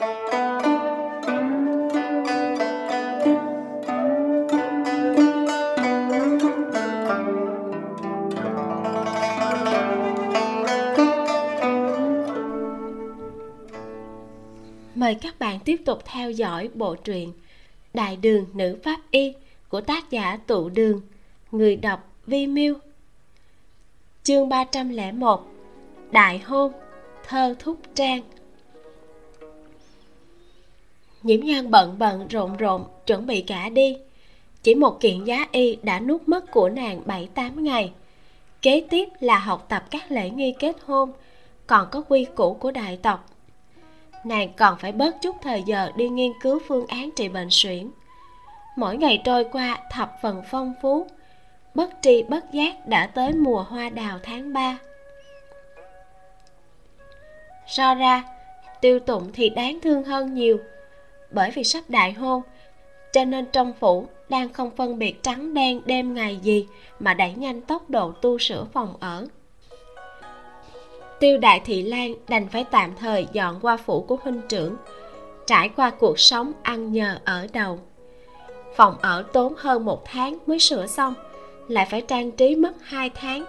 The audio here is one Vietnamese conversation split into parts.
Mời các bạn tiếp tục theo dõi bộ truyện Đại đường nữ pháp y của tác giả Tụ Đường, người đọc Vi Miu. Chương 301 Đại hôn, thơ thúc trang Nhiễm nhan bận bận rộn rộn, chuẩn bị cả đi. Chỉ một kiện giá y đã nuốt mất của nàng 7-8 ngày. Kế tiếp là học tập các lễ nghi kết hôn, Còn có quy củ của đại tộc. Nàng còn phải bớt chút thời giờ đi nghiên cứu phương án trị bệnh suyễn mỗi ngày trôi qua thập phần phong phú, bất tri bất giác đã tới mùa hoa đào tháng 3 so ra, tiêu tụng thì đáng thương hơn nhiều bởi vì sắp đại hôn. Cho nên trong phủ đang không phân biệt trắng đen đêm ngày gì mà đẩy nhanh tốc độ tu sửa phòng ở. Tiêu đại thị lan đành phải tạm thời dọn qua phủ của huynh trưởng, trải qua cuộc sống ăn nhờ ở đầu. Phòng ở tốn hơn một tháng mới sửa xong, lại phải trang trí mất hai tháng.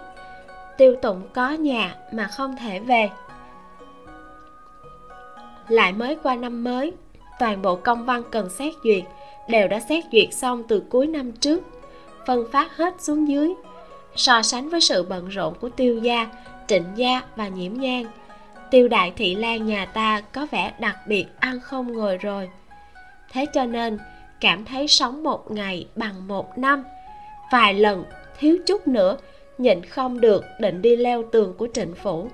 Tiêu tụng có nhà mà không thể về. Lại mới qua năm mới toàn bộ công văn cần xét duyệt đều đã xét duyệt xong từ cuối năm trước, phân phát hết xuống dưới, so sánh với sự bận rộn của tiêu gia, trịnh gia và nhiễm nhang tiêu đại thị lan nhà ta có vẻ đặc biệt ăn không ngồi rồi. Thế cho nên, cảm thấy sống một ngày bằng một năm, vài lần, thiếu chút nữa, nhịn không được định đi leo tường của trịnh phủ.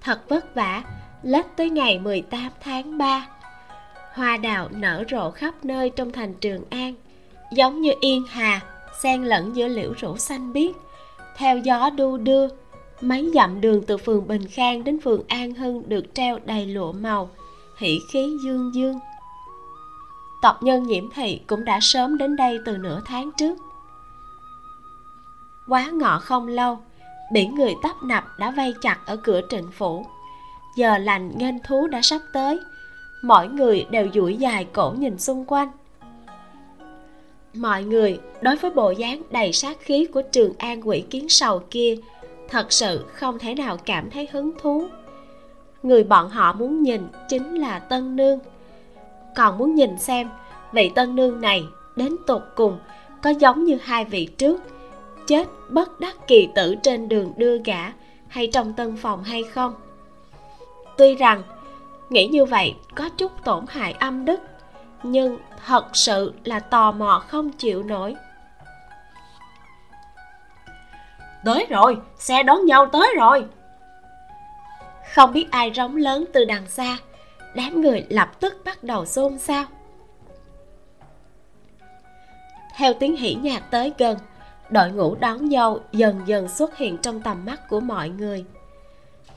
Thật vất vả lết tới ngày 18 tháng 3 hoa đào nở rộ khắp nơi trong thành trường an, giống như yên hà, xen lẫn giữa liễu rủ xanh biếc. Theo gió đu đưa, mấy dặm đường từ phường bình khang đến phường an hưng được treo đầy lụa màu, hỉ khí dương dương. Tộc nhân nhiễm thị cũng đã sớm đến đây từ nửa tháng trước. Quá ngọ không lâu, biển người tấp nập đã vây chặt ở cửa trịnh phủ giờ lành nghênh thú đã sắp tới. Mọi người đều duỗi dài cổ nhìn xung quanh. Mọi người đối với bộ dáng đầy sát khí của trường an quỷ kiến sầu kia, thật sự không thể nào cảm thấy hứng thú. Người bọn họ muốn nhìn chính là tân nương. Còn muốn nhìn xem vị tân nương này đến tột cùng có giống như hai vị trước, chết bất đắc kỳ tử trên đường đưa gã hay trong tân phòng hay không tuy rằng nghĩ như vậy có chút tổn hại âm đức nhưng thật sự là tò mò không chịu nổi. Tới rồi xe đón nhau tới rồi. Không biết ai rống lớn từ đằng xa đám người lập tức bắt đầu xôn xao. Theo tiếng hỉ nhạc tới gần đội ngũ đón dâu dần dần xuất hiện trong tầm mắt của mọi người.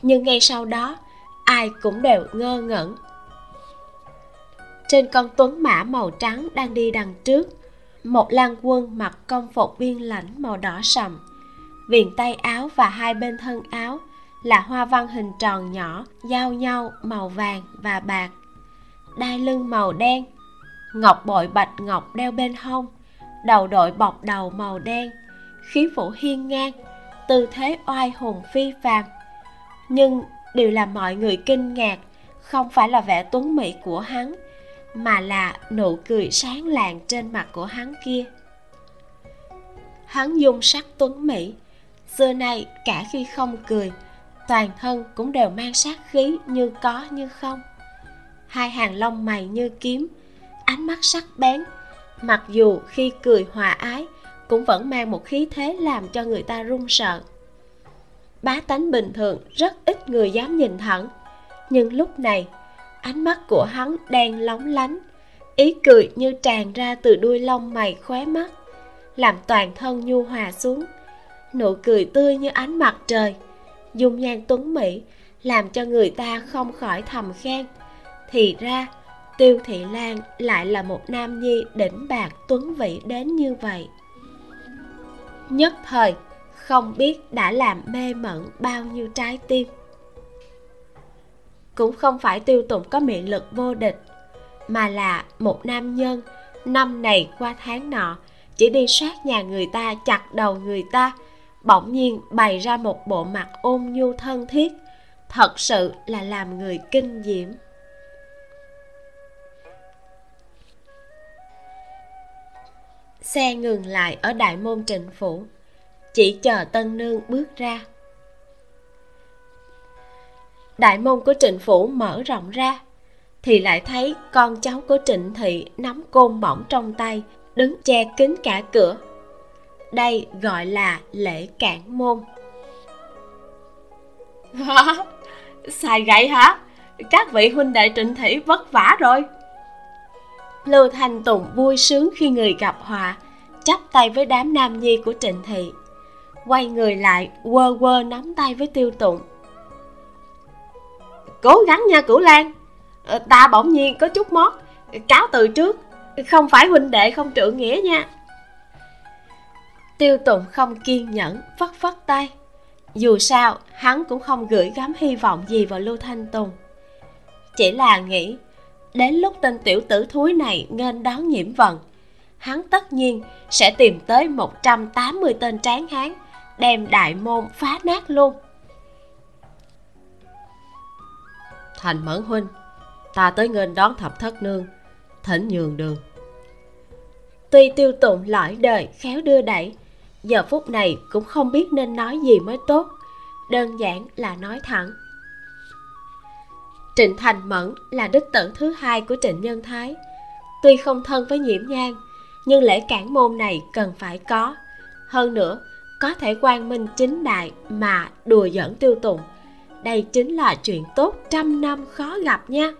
Nhưng ngay sau đó ai cũng đều ngơ ngẩn. Trên con tuấn mã màu trắng đang đi đằng trước, một lang quân mặc công phục viên lãnh màu đỏ sầm. Viền tay áo và hai bên thân áo là hoa văn hình tròn nhỏ, giao nhau, màu vàng và bạc. Đai lưng màu đen, ngọc bội bạch ngọc đeo bên hông, đầu đội bọc đầu màu đen, khí vũ hiên ngang, tư thế oai hùng phi phàm. Nhưng điều làm mọi người kinh ngạc, không phải là vẻ tuấn mỹ của hắn, mà là nụ cười sáng lạng trên mặt của hắn kia. Hắn dung sắc tuấn mỹ, xưa nay cả khi không cười, toàn thân cũng đều mang sát khí như có như không. Hai hàng lông mày như kiếm, ánh mắt sắc bén, mặc dù khi cười hòa ái cũng vẫn mang một khí thế làm cho người ta run sợ bá tánh bình thường, rất ít người dám nhìn thẳng nhưng lúc này, ánh mắt của hắn đang lóng lánh. Ý cười như tràn ra từ đuôi lông mày khóe mắt, làm toàn thân nhu hòa xuống. Nụ cười tươi như ánh mặt trời, dung nhan tuấn mỹ, làm cho người ta không khỏi thầm khen. Thì ra, tiêu thị lan lại là một nam nhi đỉnh bạc tuấn vĩ đến như vậy. Nhất thời không biết đã làm mê mẩn bao nhiêu trái tim. Cũng không phải tiêu tụng có miệng lực vô địch, mà là một nam nhân năm này qua tháng nọ chỉ đi sát nhà người ta, chặt đầu người ta, bỗng nhiên bày ra một bộ mặt ôn nhu thân thiết, thật sự là làm người kinh diễm. Xe ngừng lại ở đại môn trịnh phủ chỉ chờ tân nương bước ra. Đại môn của trịnh phủ mở rộng ra, thì lại thấy con cháu của trịnh thị nắm côn mỏng trong tay, đứng che kín cả cửa. Đây gọi là lễ cản môn. Xài gậy hả? Các vị huynh đệ trịnh thị vất vả rồi. Lưu thanh tùng vui sướng khi người gặp họa, chắp tay với đám nam nhi của trịnh thị quay người lại, quơ quơ nắm tay với tiêu tụng. Cố gắng nha, cửu lan. Ờ, ta bỗng nhiên có chút mót. Cáo từ trước, không phải huynh đệ, không trượng nghĩa nha. Tiêu tụng không kiên nhẫn, phất phất tay. Dù sao, hắn cũng không gửi gắm hy vọng gì vào lưu thanh tùng. Chỉ là nghĩ, đến lúc tên tiểu tử thúi này nghênh đón nhiễm vận, hắn tất nhiên sẽ tìm tới 180 tên tráng hán đem đại môn phá nát luôn. Thành mẫn huynh ta tới nghênh đón thập thất nương thỉnh nhường đường. Tuy tiêu tụng lõi đời khéo đưa đẩy giờ phút này cũng không biết nên nói gì mới tốt đơn giản là nói thẳng. Trịnh thành mẫn là đích tử thứ hai của trịnh nhân thái. Tuy không thân với nhiễm nhang nhưng lễ cản môn này cần phải có. Hơn nữa có thể quang minh chính đại mà đùa giỡn tiêu tùng. Đây chính là chuyện tốt trăm năm khó gặp nha.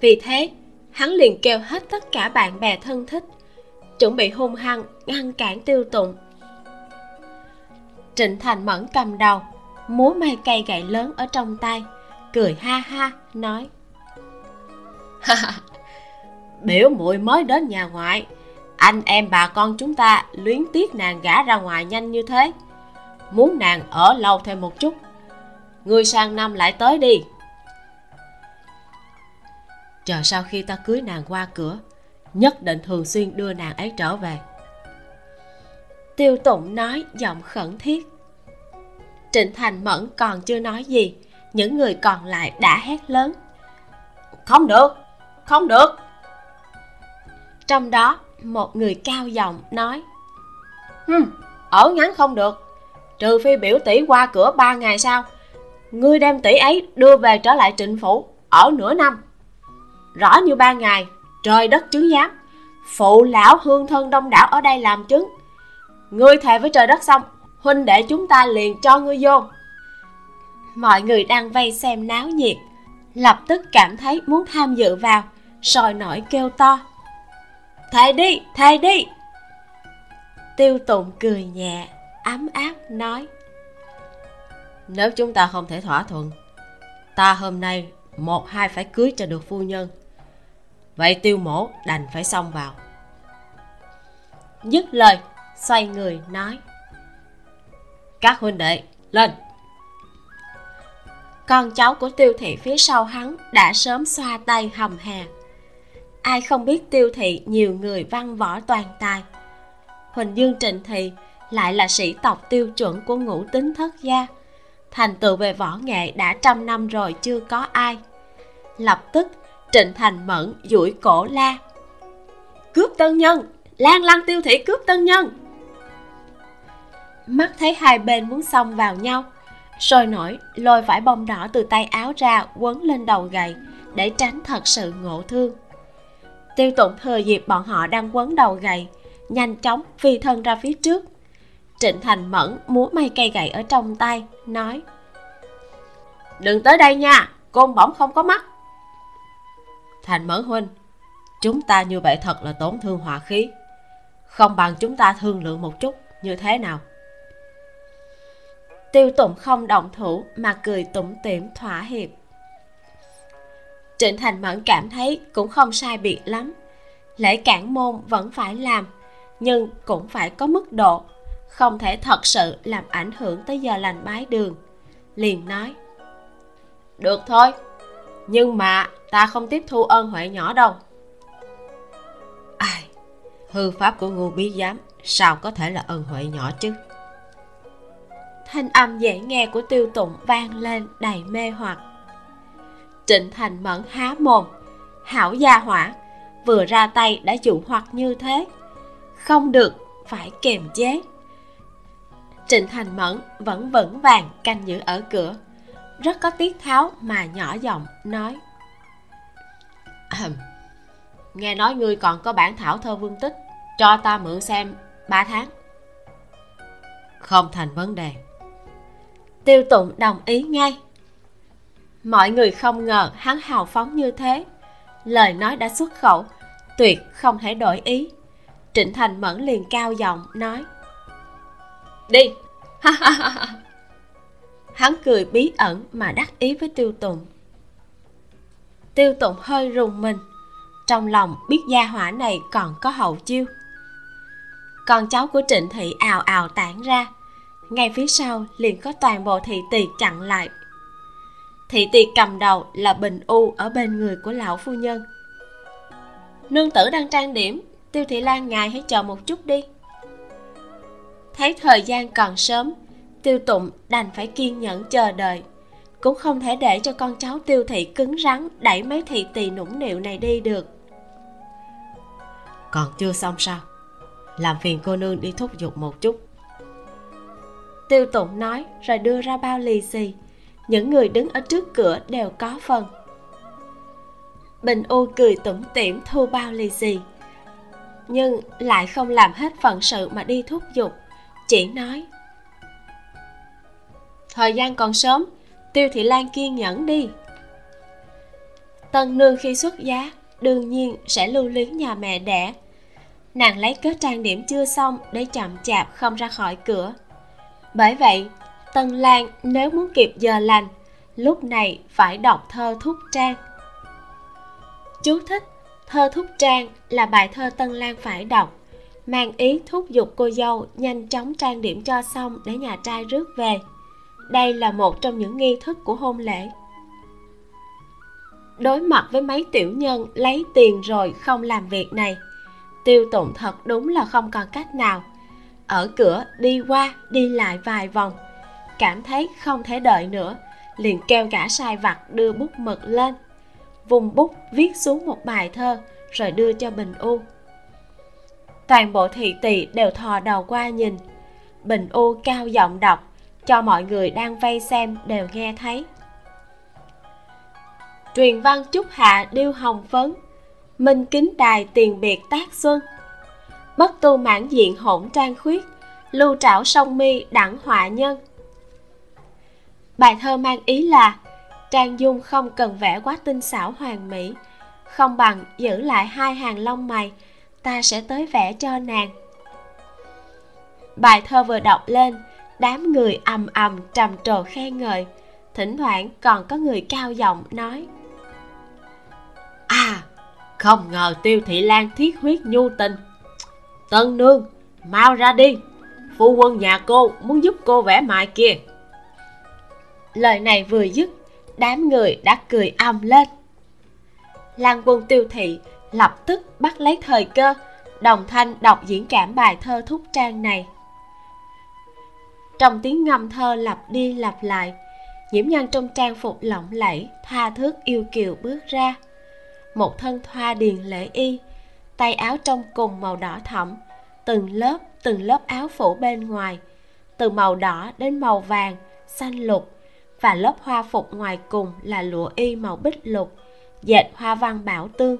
Vì thế, hắn liền kêu hết tất cả bạn bè thân thích, chuẩn bị hung hăng ngăn cản tiêu tụng trịnh thành mẫn cầm đầu, múa may cây gậy lớn ở trong tay, cười ha ha, nói. Biểu muội mới đến nhà ngoại anh em bà con chúng ta luyến tiếc nàng gả ra ngoài nhanh như thế. Muốn nàng ở lâu thêm một chút. Ngươi sang năm lại tới đi. Chờ sau khi ta cưới nàng qua cửa, nhất định thường xuyên đưa nàng ấy trở về. Tiêu tụng nói giọng khẩn thiết. Trịnh thành mẫn còn chưa nói gì, những người còn lại đã hét lớn. Không được không được. Trong đó một người cao giọng nói hừm ở ngắn không được. Trừ phi biểu tỷ qua cửa ba ngày sau. Ngươi đem tỷ ấy đưa về trở lại trịnh phủ ở nửa năm. Rõ như ba ngày trời đất chứng giám. Phụ lão hương thân đông đảo ở đây làm chứng. Ngươi thề với trời đất xong huynh đệ chúng ta liền cho ngươi vô. Mọi người đang vây xem náo nhiệt lập tức cảm thấy muốn tham dự vào sòi nổi kêu to thay đi thay đi. Tiêu tụng cười nhẹ, ấm áp nói. Nếu chúng ta không thể thỏa thuận, ta hôm nay một, hai phải cưới cho được phu nhân. Vậy tiêu mổ đành phải xông vào. Dứt lời, xoay người nói. Các huynh đệ, lên. Con cháu của tiêu thị phía sau hắn đã sớm xoa tay hầm hè ai không biết tiêu thị nhiều người văn võ toàn tài. Huỳnh dương trịnh thị lại là sĩ tộc tiêu chuẩn của ngũ tính thất gia. Thành tựu về võ nghệ đã trăm năm rồi chưa có ai. Lập tức, trịnh thành mẫn duỗi cổ la. Cướp tân nhân! Lan lăng tiêu thị cướp tân nhân! Mắt thấy hai bên muốn xông vào nhau, sôi nổi, lôi vải bông đỏ từ tay áo ra quấn lên đầu gậy để tránh thật sự ngộ thương tiêu tụng thừa dịp bọn họ đang quấn đầu gậy nhanh chóng phi thân ra phía trước. Trịnh thành mẫn múa may cây gậy ở trong tay, nói, đừng tới đây nha, côn bỗng không có mắt. Thành mẫn huynh, chúng ta như vậy thật là tổn thương hỏa khí. Không bằng chúng ta thương lượng một chút, như thế nào? Tiêu tụng không động thủ mà cười tủm tỉm thỏa hiệp trịnh thành mẫn cảm thấy cũng không sai biệt lắm. Lễ cản môn vẫn phải làm, nhưng cũng phải có mức độ, không thể thật sự làm ảnh hưởng tới giờ lành bái đường. Liền nói, được thôi, nhưng mà ta không tiếp thu ơn huệ nhỏ đâu. Ai, hư pháp của ngu bí giám, sao có thể là ơn huệ nhỏ chứ? Thanh âm dễ nghe của tiêu tụng vang lên đầy mê hoặc trịnh thành mẫn há mồm. Hảo gia hỏa vừa ra tay đã dụ hoặc như thế. Không được phải kiềm chế. Trịnh thành mẫn vẫn vững vàng canh giữ ở cửa. Rất có tiết tháo mà nhỏ giọng nói. Nghe nói ngươi còn có bản thảo thơ vương tích cho ta mượn xem ba tháng. Không thành vấn đề. Tiêu tụng đồng ý ngay mọi người không ngờ hắn hào phóng như thế. Lời nói đã xuất khẩu, tuyệt không thể đổi ý. Trịnh thành mẫn liền cao giọng nói. Đi! Hắn cười bí ẩn mà đắc ý với tiêu tụng tiêu tụng hơi rùng mình. Trong lòng biết gia hỏa này còn có hậu chiêu. Con cháu của trịnh thị ào ào tản ra. Ngay phía sau liền có toàn bộ thị tỳ chặn lại thị tỳ cầm đầu là bình u ở bên người của lão phu nhân. Nương tử đang trang điểm tiêu thị lan ngài hãy chờ một chút đi. Thấy thời gian còn sớm tiêu tụng đành phải kiên nhẫn chờ đợi cũng không thể để cho con cháu tiêu thị cứng rắn đẩy mấy thị tỳ nũng nịu này đi được. Còn chưa xong sao? Làm phiền cô nương đi thúc giục một chút. Tiêu tụng nói rồi đưa ra bao lì xì những người đứng ở trước cửa đều có phần. Bình u cười tủm tỉm thu bao lì xì, nhưng lại không làm hết phận sự mà đi thúc giục, chỉ nói, thời gian còn sớm, tiêu thị lan kiên nhẫn đi. Tân nương khi xuất giá, đương nhiên sẽ lưu luyến nhà mẹ đẻ. Nàng lấy cớ trang điểm chưa xong để chậm chạp không ra khỏi cửa. Bởi vậy tân lan nếu muốn kịp giờ lành, lúc này phải đọc thơ thúc trang. Chú thích, thơ thúc trang là bài thơ tân lan phải đọc, mang ý thúc giục cô dâu nhanh chóng trang điểm cho xong để nhà trai rước về. Đây là một trong những nghi thức của hôn lễ. Đối mặt với mấy tiểu nhân lấy tiền rồi không làm việc này, tiêu tụng thật đúng là không còn cách nào. Ở cửa đi qua, đi lại vài vòng cảm thấy không thể đợi nữa, liền kêu gã sai vặt đưa bút mực lên. Vùng bút viết xuống một bài thơ, rồi đưa cho bình u. Toàn bộ thị tỳ đều thò đầu qua nhìn. Bình u cao giọng đọc, cho mọi người đang vây xem đều nghe thấy. Truyền văn chúc hạ điêu hồng phấn, minh kính đài tiền biệt tác xuân. Bất tu mãn diện hỗn trang khuyết, lưu trảo sông mi đẳng họa nhân bài thơ mang ý là trang dung không cần vẽ quá tinh xảo hoàn mỹ. Không bằng giữ lại hai hàng lông mày, ta sẽ tới vẽ cho nàng. Bài thơ vừa đọc lên, đám người ầm ầm trầm trồ khen ngợi. Thỉnh thoảng còn có người cao giọng nói à không ngờ tiêu thị lan thiết huyết nhu tình. Tân nương, mau ra đi. Phu quân nhà cô muốn giúp cô vẽ mại kia lời này vừa dứt, đám người đã cười ầm lên. Lan quân tiêu thị lập tức bắt lấy thời cơ, đồng thanh đọc diễn cảm bài thơ thúc trang này. Trong tiếng ngâm thơ lặp đi lặp lại, nhiễm nhân trong trang phục lộng lẫy, tha thước yêu kiều bước ra. Một thân thoa điền lễ y, tay áo trong cùng màu đỏ thẫm, từng lớp từng lớp áo phủ bên ngoài, từ màu đỏ đến màu vàng, xanh lục và lớp hoa phục ngoài cùng là lụa y màu bích lục, dệt hoa văn bảo tương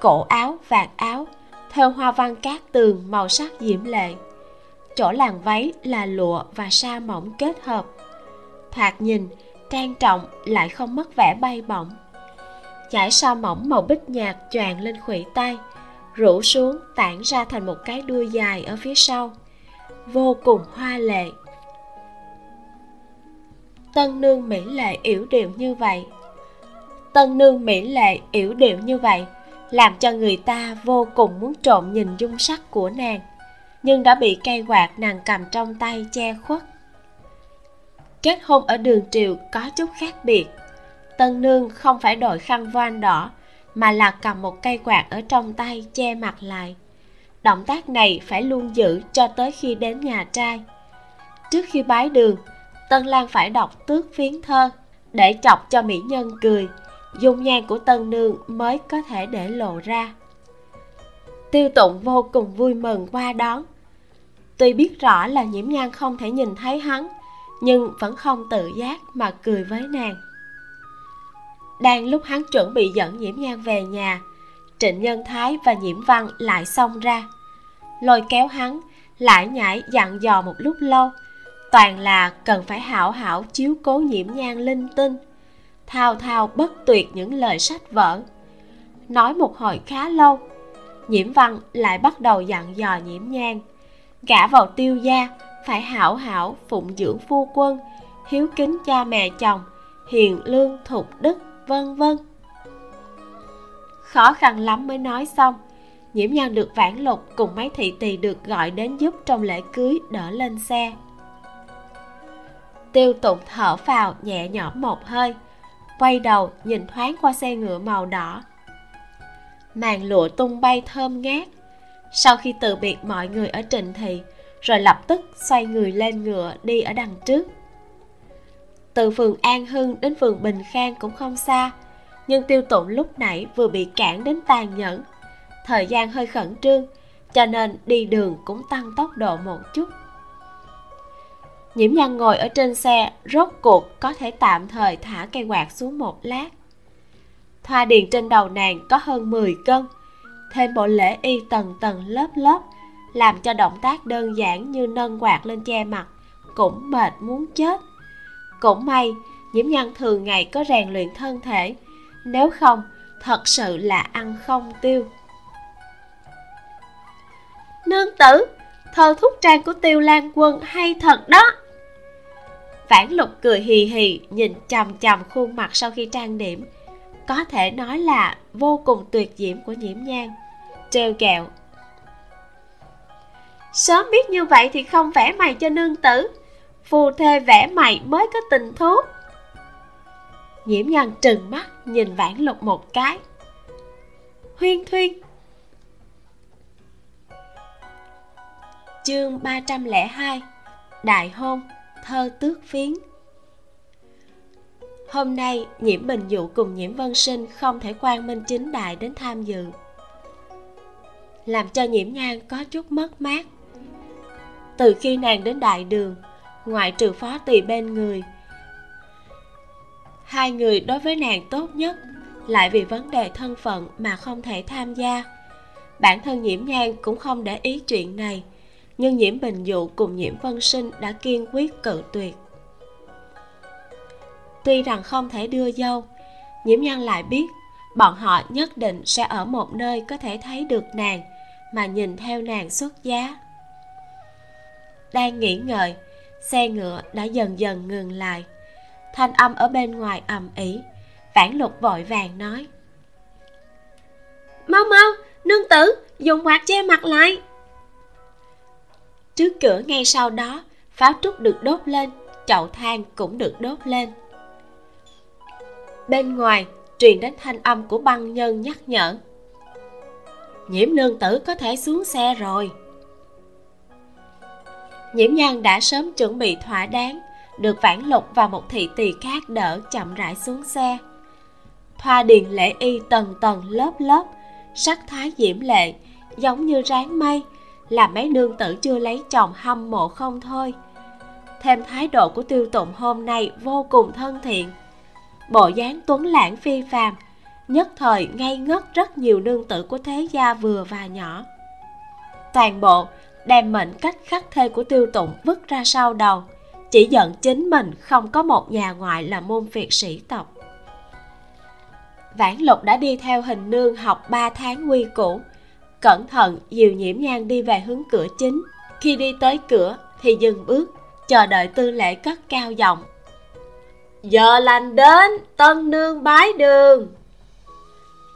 cổ áo, vạt áo theo hoa văn cát tường màu sắc diễm lệ. Chỗ làng váy là lụa và sa mỏng kết hợp. Thoạt nhìn, trang trọng lại không mất vẻ bay bổng. Chải sa mỏng màu bích nhạt choàng lên khuỷu tay, rủ xuống tản ra thành một cái đuôi dài ở phía sau. Vô cùng hoa lệ tân nương mỹ lệ yểu điệu như vậy. Tân nương mỹ lệ yểu điệu như vậy, làm cho người ta vô cùng muốn trộm nhìn dung sắc của nàng, nhưng đã bị cây quạt nàng cầm trong tay che khuất. Kết hôn ở đường triều có chút khác biệt. Tân nương không phải đội khăn voan đỏ, mà là cầm một cây quạt ở trong tay che mặt lại. Động tác này phải luôn giữ cho tới khi đến nhà trai. Trước khi bái đường tân lan phải đọc tước phiến thơ để chọc cho mỹ nhân cười. Dung nhan của tân nương mới có thể để lộ ra. Tiêu tụng vô cùng vui mừng qua đón. Tuy biết rõ là nhiễm nhan không thể nhìn thấy hắn, nhưng vẫn không tự giác mà cười với nàng. Đang lúc hắn chuẩn bị dẫn nhiễm nhan về nhà, trịnh nhân thái và nhiễm văn lại xông ra. Lôi kéo hắn, lại nhảy dặn dò một lúc lâu toàn là cần phải hảo hảo chiếu cố nhiễm nhan linh tinh, thao thao bất tuyệt những lời sách vở. Nói một hồi khá lâu, nhiễm văn lại bắt đầu dặn dò nhiễm nhan, gả vào tiêu gia, phải hảo hảo phụng dưỡng phu quân, hiếu kính cha mẹ chồng, hiền lương thục đức, vân vân. Khó khăn lắm mới nói xong, nhiễm nhan được vãn lục cùng mấy thị tỳ được gọi đến giúp trong lễ cưới đỡ lên xe tiêu tụng thở vào nhẹ nhõm một hơi, quay đầu nhìn thoáng qua xe ngựa màu đỏ. Màn lụa tung bay thơm ngát. Sau khi từ biệt mọi người ở trịnh thị, rồi lập tức xoay người lên ngựa đi ở đằng trước. Từ phường an hưng đến phường bình khang cũng không xa, nhưng tiêu tụng lúc nãy vừa bị cản đến tàn nhẫn. Thời gian hơi khẩn trương, cho nên đi đường cũng tăng tốc độ một chút nhiễm nhan ngồi ở trên xe, rốt cuộc có thể tạm thời thả cây quạt xuống một lát. Thoa điền trên đầu nàng có hơn 10 cân, thêm bộ lễ y tầng tầng lớp lớp, làm cho động tác đơn giản như nâng quạt lên che mặt, cũng mệt muốn chết. Cũng may, nhiễm nhân thường ngày có rèn luyện thân thể, nếu không, thật sự là ăn không tiêu. Nương tử! Thơ thúc trang của tiêu lan quân hay thật đó. Vãn lục cười hì hì, nhìn chằm chằm khuôn mặt sau khi trang điểm. Có thể nói là vô cùng tuyệt diễm của nhiễm nhang treo kẹo. Sớm biết như vậy thì không vẽ mày cho nương tử. Phù thê vẽ mày mới có tình thú. Nhiễm nhân trừng mắt nhìn vãn lục một cái. Huyên thuyên chương 302 Đại hôn, Thơ tước phiến. Hôm nay, Nhiễm Bình Dụ cùng Nhiễm Vân Sinh không thể quan minh chính đại đến tham dự. Làm cho Nhiễm Nhan có chút mất mát. Từ khi nàng đến đại đường, Ngoại trừ phó tỳ bên người, Hai người đối với nàng tốt nhất Lại vì vấn đề thân phận mà không thể tham gia. Bản thân Nhiễm Nhan cũng không để ý chuyện này nhưng nhiễm bình dụ cùng nhiễm vân sinh đã kiên quyết cự tuyệt. Tuy rằng không thể đưa dâu nhiễm nhân lại biết bọn họ nhất định sẽ ở một nơi có thể thấy được nàng, mà nhìn theo nàng xuất giá. Đang nghĩ ngợi, xe ngựa đã dần dần ngừng lại. Thanh âm ở bên ngoài ầm ĩ, vãn lục vội vàng nói, mau mau, nương tử, dùng quạt che mặt lại trước cửa ngay sau đó, pháo trúc được đốt lên, chậu than cũng được đốt lên. Bên ngoài, truyền đến thanh âm của băng nhân nhắc nhở. Nhiễm nương tử có thể xuống xe rồi. Nhiễm nhân đã sớm chuẩn bị thỏa đáng, được vãn lục và một thị tỳ khác đỡ chậm rãi xuống xe. Thoa điền lễ y tầng tầng lớp lớp, sắc thái diễm lệ, giống như ráng mây là mấy nương tử chưa lấy chồng hâm mộ không thôi. Thêm thái độ của tiêu tụng hôm nay vô cùng thân thiện. Bộ dáng tuấn lãng phi phàm, nhất thời ngây ngất rất nhiều nương tử của thế gia vừa và nhỏ. Toàn bộ đem mệnh cách khắc thê của tiêu tụng vứt ra sau đầu, chỉ giận chính mình không có một nhà ngoại là môn việt sĩ tộc. Vãn lục đã đi theo hình nương học 3 tháng quy củ cẩn thận, dìu nhiễm nhang đi về hướng cửa chính. Khi đi tới cửa, thì dừng bước, chờ đợi tư lễ cất cao giọng. Giờ lành đến, tân nương bái đường.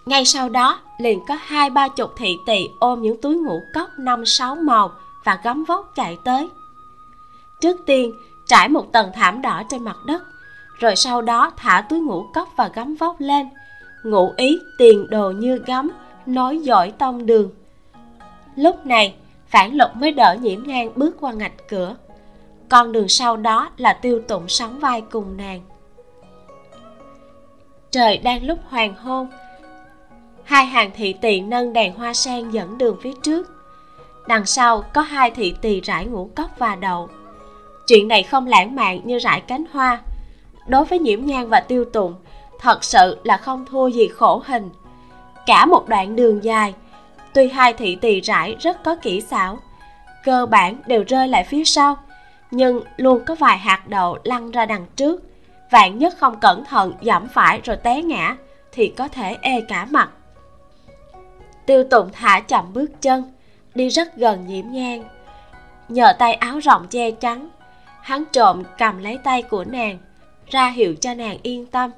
Ngay sau đó, liền có hai ba chục thị tỳ ôm những túi ngũ cốc năm sáu màu và gấm vóc chạy tới. Trước tiên, trải một tầng thảm đỏ trên mặt đất, rồi sau đó thả túi ngũ cốc và gấm vóc lên. Ngụ ý tiền đồ như gấm nói giỏi tông đường. Lúc này, phản lục mới đỡ nhiễm ngang bước qua ngạch cửa. Con đường sau đó là tiêu tụng sóng vai cùng nàng. Trời đang lúc hoàng hôn, hai hàng thị tỳ nâng đèn hoa sen dẫn đường phía trước. Đằng sau có hai thị tỳ rải ngũ cốc và đậu. Chuyện này không lãng mạn như rải cánh hoa. Đối với nhiễm nhang và tiêu tụng, thật sự là không thua gì khổ hình cả một đoạn đường dài. Tuy hai thị tỳ rải rất có kỹ xảo, cơ bản đều rơi lại phía sau, nhưng luôn có vài hạt đậu lăn ra đằng trước. Vạn nhất không cẩn thận giảm phải rồi té ngã, thì có thể ê cả mặt. Tiêu tụng thả chậm bước chân, đi rất gần nhiễm nhang nhờ tay áo rộng che chắn, hắn trộm cầm lấy tay của nàng, ra hiệu cho nàng yên tâm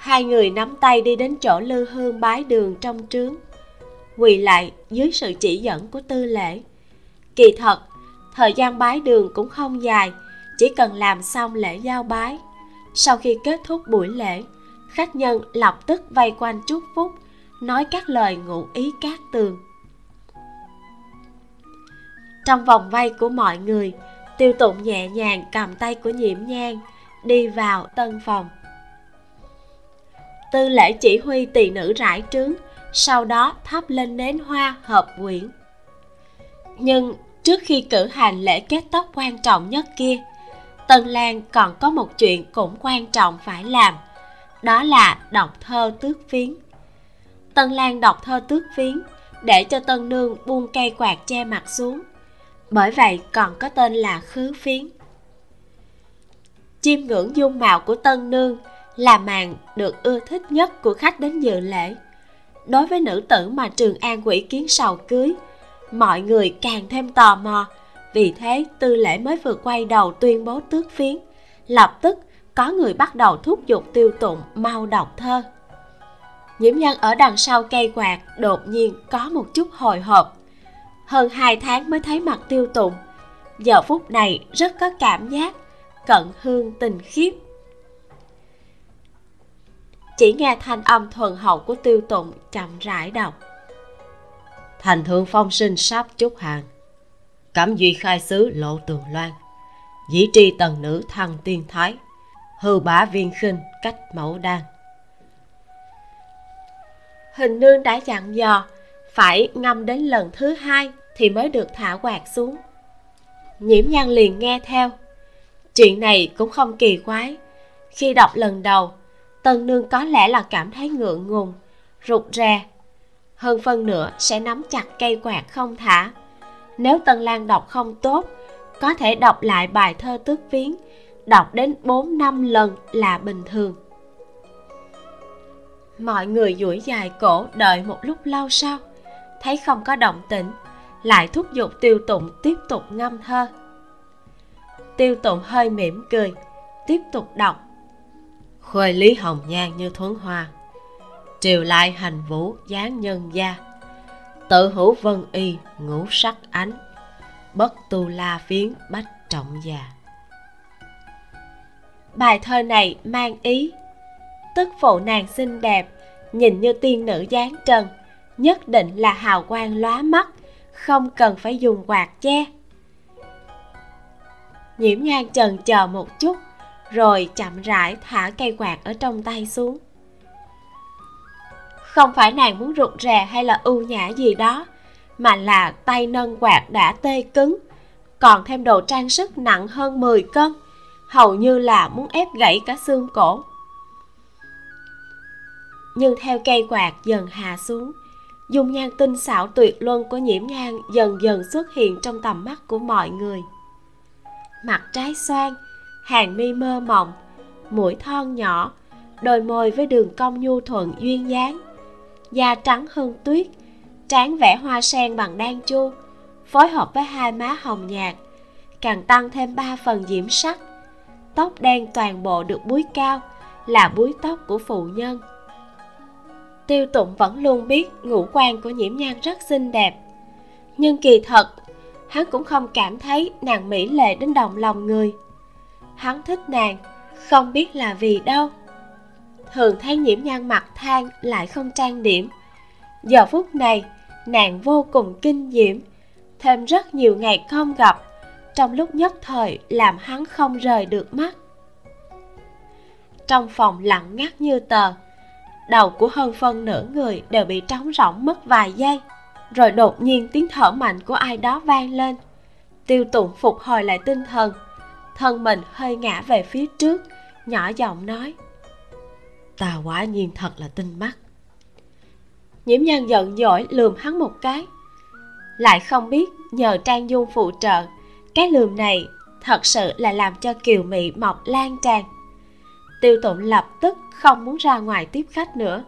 hai người nắm tay đi đến chỗ lư hương bái đường trong trướng. Quỳ lại dưới sự chỉ dẫn của tư lễ. Kỳ thật, thời gian bái đường cũng không dài, chỉ cần làm xong lễ giao bái. Sau khi kết thúc buổi lễ, khách nhân lập tức vây quanh chúc phúc, nói các lời ngụ ý cát tường. Trong vòng vây của mọi người, tiêu tụng nhẹ nhàng cầm tay của nhiễm nhang đi vào tân phòng tư lễ chỉ huy tỳ nữ rải trướng, sau đó thắp lên nến hoa hợp quyển. Nhưng trước khi cử hành lễ kết tóc quan trọng nhất kia, tân lan còn có một chuyện cũng quan trọng phải làm, đó là đọc thơ tước phiến tân lan đọc thơ tước phiến để cho tân nương buông cây quạt che mặt xuống, bởi vậy còn có tên là khứ phiến chiêm ngưỡng dung mạo của tân nương là màn được ưa thích nhất của khách đến dự lễ. Đối với nữ tử mà trường an quỷ kiến sầu cưới, mọi người càng thêm tò mò. Vì thế, tư lễ mới vừa quay đầu tuyên bố tước phiến. Lập tức, có người bắt đầu thúc giục tiêu tụng mau đọc thơ. Nhiễm nhân ở đằng sau cây quạt đột nhiên có một chút hồi hộp. Hơn hai tháng mới thấy mặt tiêu tụng. Giờ phút này rất có cảm giác, cận hương tình khiếp chỉ nghe thanh âm thuần hậu của tiêu tụng chậm rãi đọc. Thành thượng phong sinh sắp chúc hàng. Cẩm duy khai xứ lộ tường loan. Dĩ tri tần nữ thăng tiên thái. Hư bá viên khinh cách mẫu đan. Hình nương đã dặn dò phải ngâm đến lần thứ hai thì mới được thả quạt xuống. Nhiễm nhan liền nghe theo. Chuyện này cũng không kỳ quái. Khi đọc lần đầu tân nương có lẽ là cảm thấy ngượng ngùng rụt rè. Hơn phân nửa sẽ nắm chặt cây quạt không thả. Nếu tân lan đọc không tốt có thể đọc lại bài thơ tước viếng, đọc đến 4 năm lần là bình thường. Mọi người duỗi dài cổ đợi một lúc lâu sau thấy không có động tĩnh lại thúc giục tiêu tụng tiếp tục ngâm thơ. Tiêu tụng hơi mỉm cười tiếp tục đọc khuê lý hồng nhan như thuấn hoa. Triều lại hành vũ dáng nhân gia. Tự hữu vân y ngũ sắc ánh. Bất tu la phiến bách trọng già. Bài thơ này mang ý, tức phụ nàng xinh đẹp, nhìn như tiên nữ dáng trần, nhất định là hào quang lóa mắt, không cần phải dùng quạt che. Nhiễm nhan trần chờ một chút rồi chậm rãi thả cây quạt ở trong tay xuống. Không phải nàng muốn rụt rè hay là ưu nhã gì đó, mà là tay nâng quạt đã tê cứng, còn thêm đồ trang sức nặng hơn 10 cân, hầu như là muốn ép gãy cả xương cổ. Nhưng theo cây quạt dần hạ xuống, dung nhan tinh xảo tuyệt luân của nhiễm nhan dần dần xuất hiện trong tầm mắt của mọi người. Mặt trái xoan hàng mi mơ mộng, mũi thon nhỏ, đôi môi với đường cong nhu thuận duyên dáng. Da trắng hơn tuyết trán vẽ hoa sen bằng đan chu, phối hợp với hai má hồng nhạt, càng tăng thêm ba phần diễm sắc. Tóc đen toàn bộ được búi cao, là búi tóc của phụ nhân. Tiêu tụng vẫn luôn biết ngũ quan của nhiễm nhan rất xinh đẹp. Nhưng kỳ thật, hắn cũng không cảm thấy nàng mỹ lệ đến động lòng người hắn thích nàng, không biết là vì đâu. Thường thấy nhiễm nhan mặt than lại không trang điểm. Giờ phút này, nàng vô cùng kinh diễm. Thêm rất nhiều ngày không gặp, trong lúc nhất thời làm hắn không rời được mắt. Trong phòng lặng ngắt như tờ, đầu của hơn phân nửa người đều bị trống rỗng mất vài giây. Rồi đột nhiên tiếng thở mạnh của ai đó vang lên. Tiêu tụng phục hồi lại tinh thần thân mình hơi ngã về phía trước, nhỏ giọng nói. Ta quả nhiên thật là tinh mắt. Nhiễm nhan giận dỗi lườm hắn một cái. Lại không biết nhờ trang dung phụ trợ, cái lườm này thật sự là làm cho kiều mị mọc lan tràn. Tiêu tụng lập tức không muốn ra ngoài tiếp khách nữa.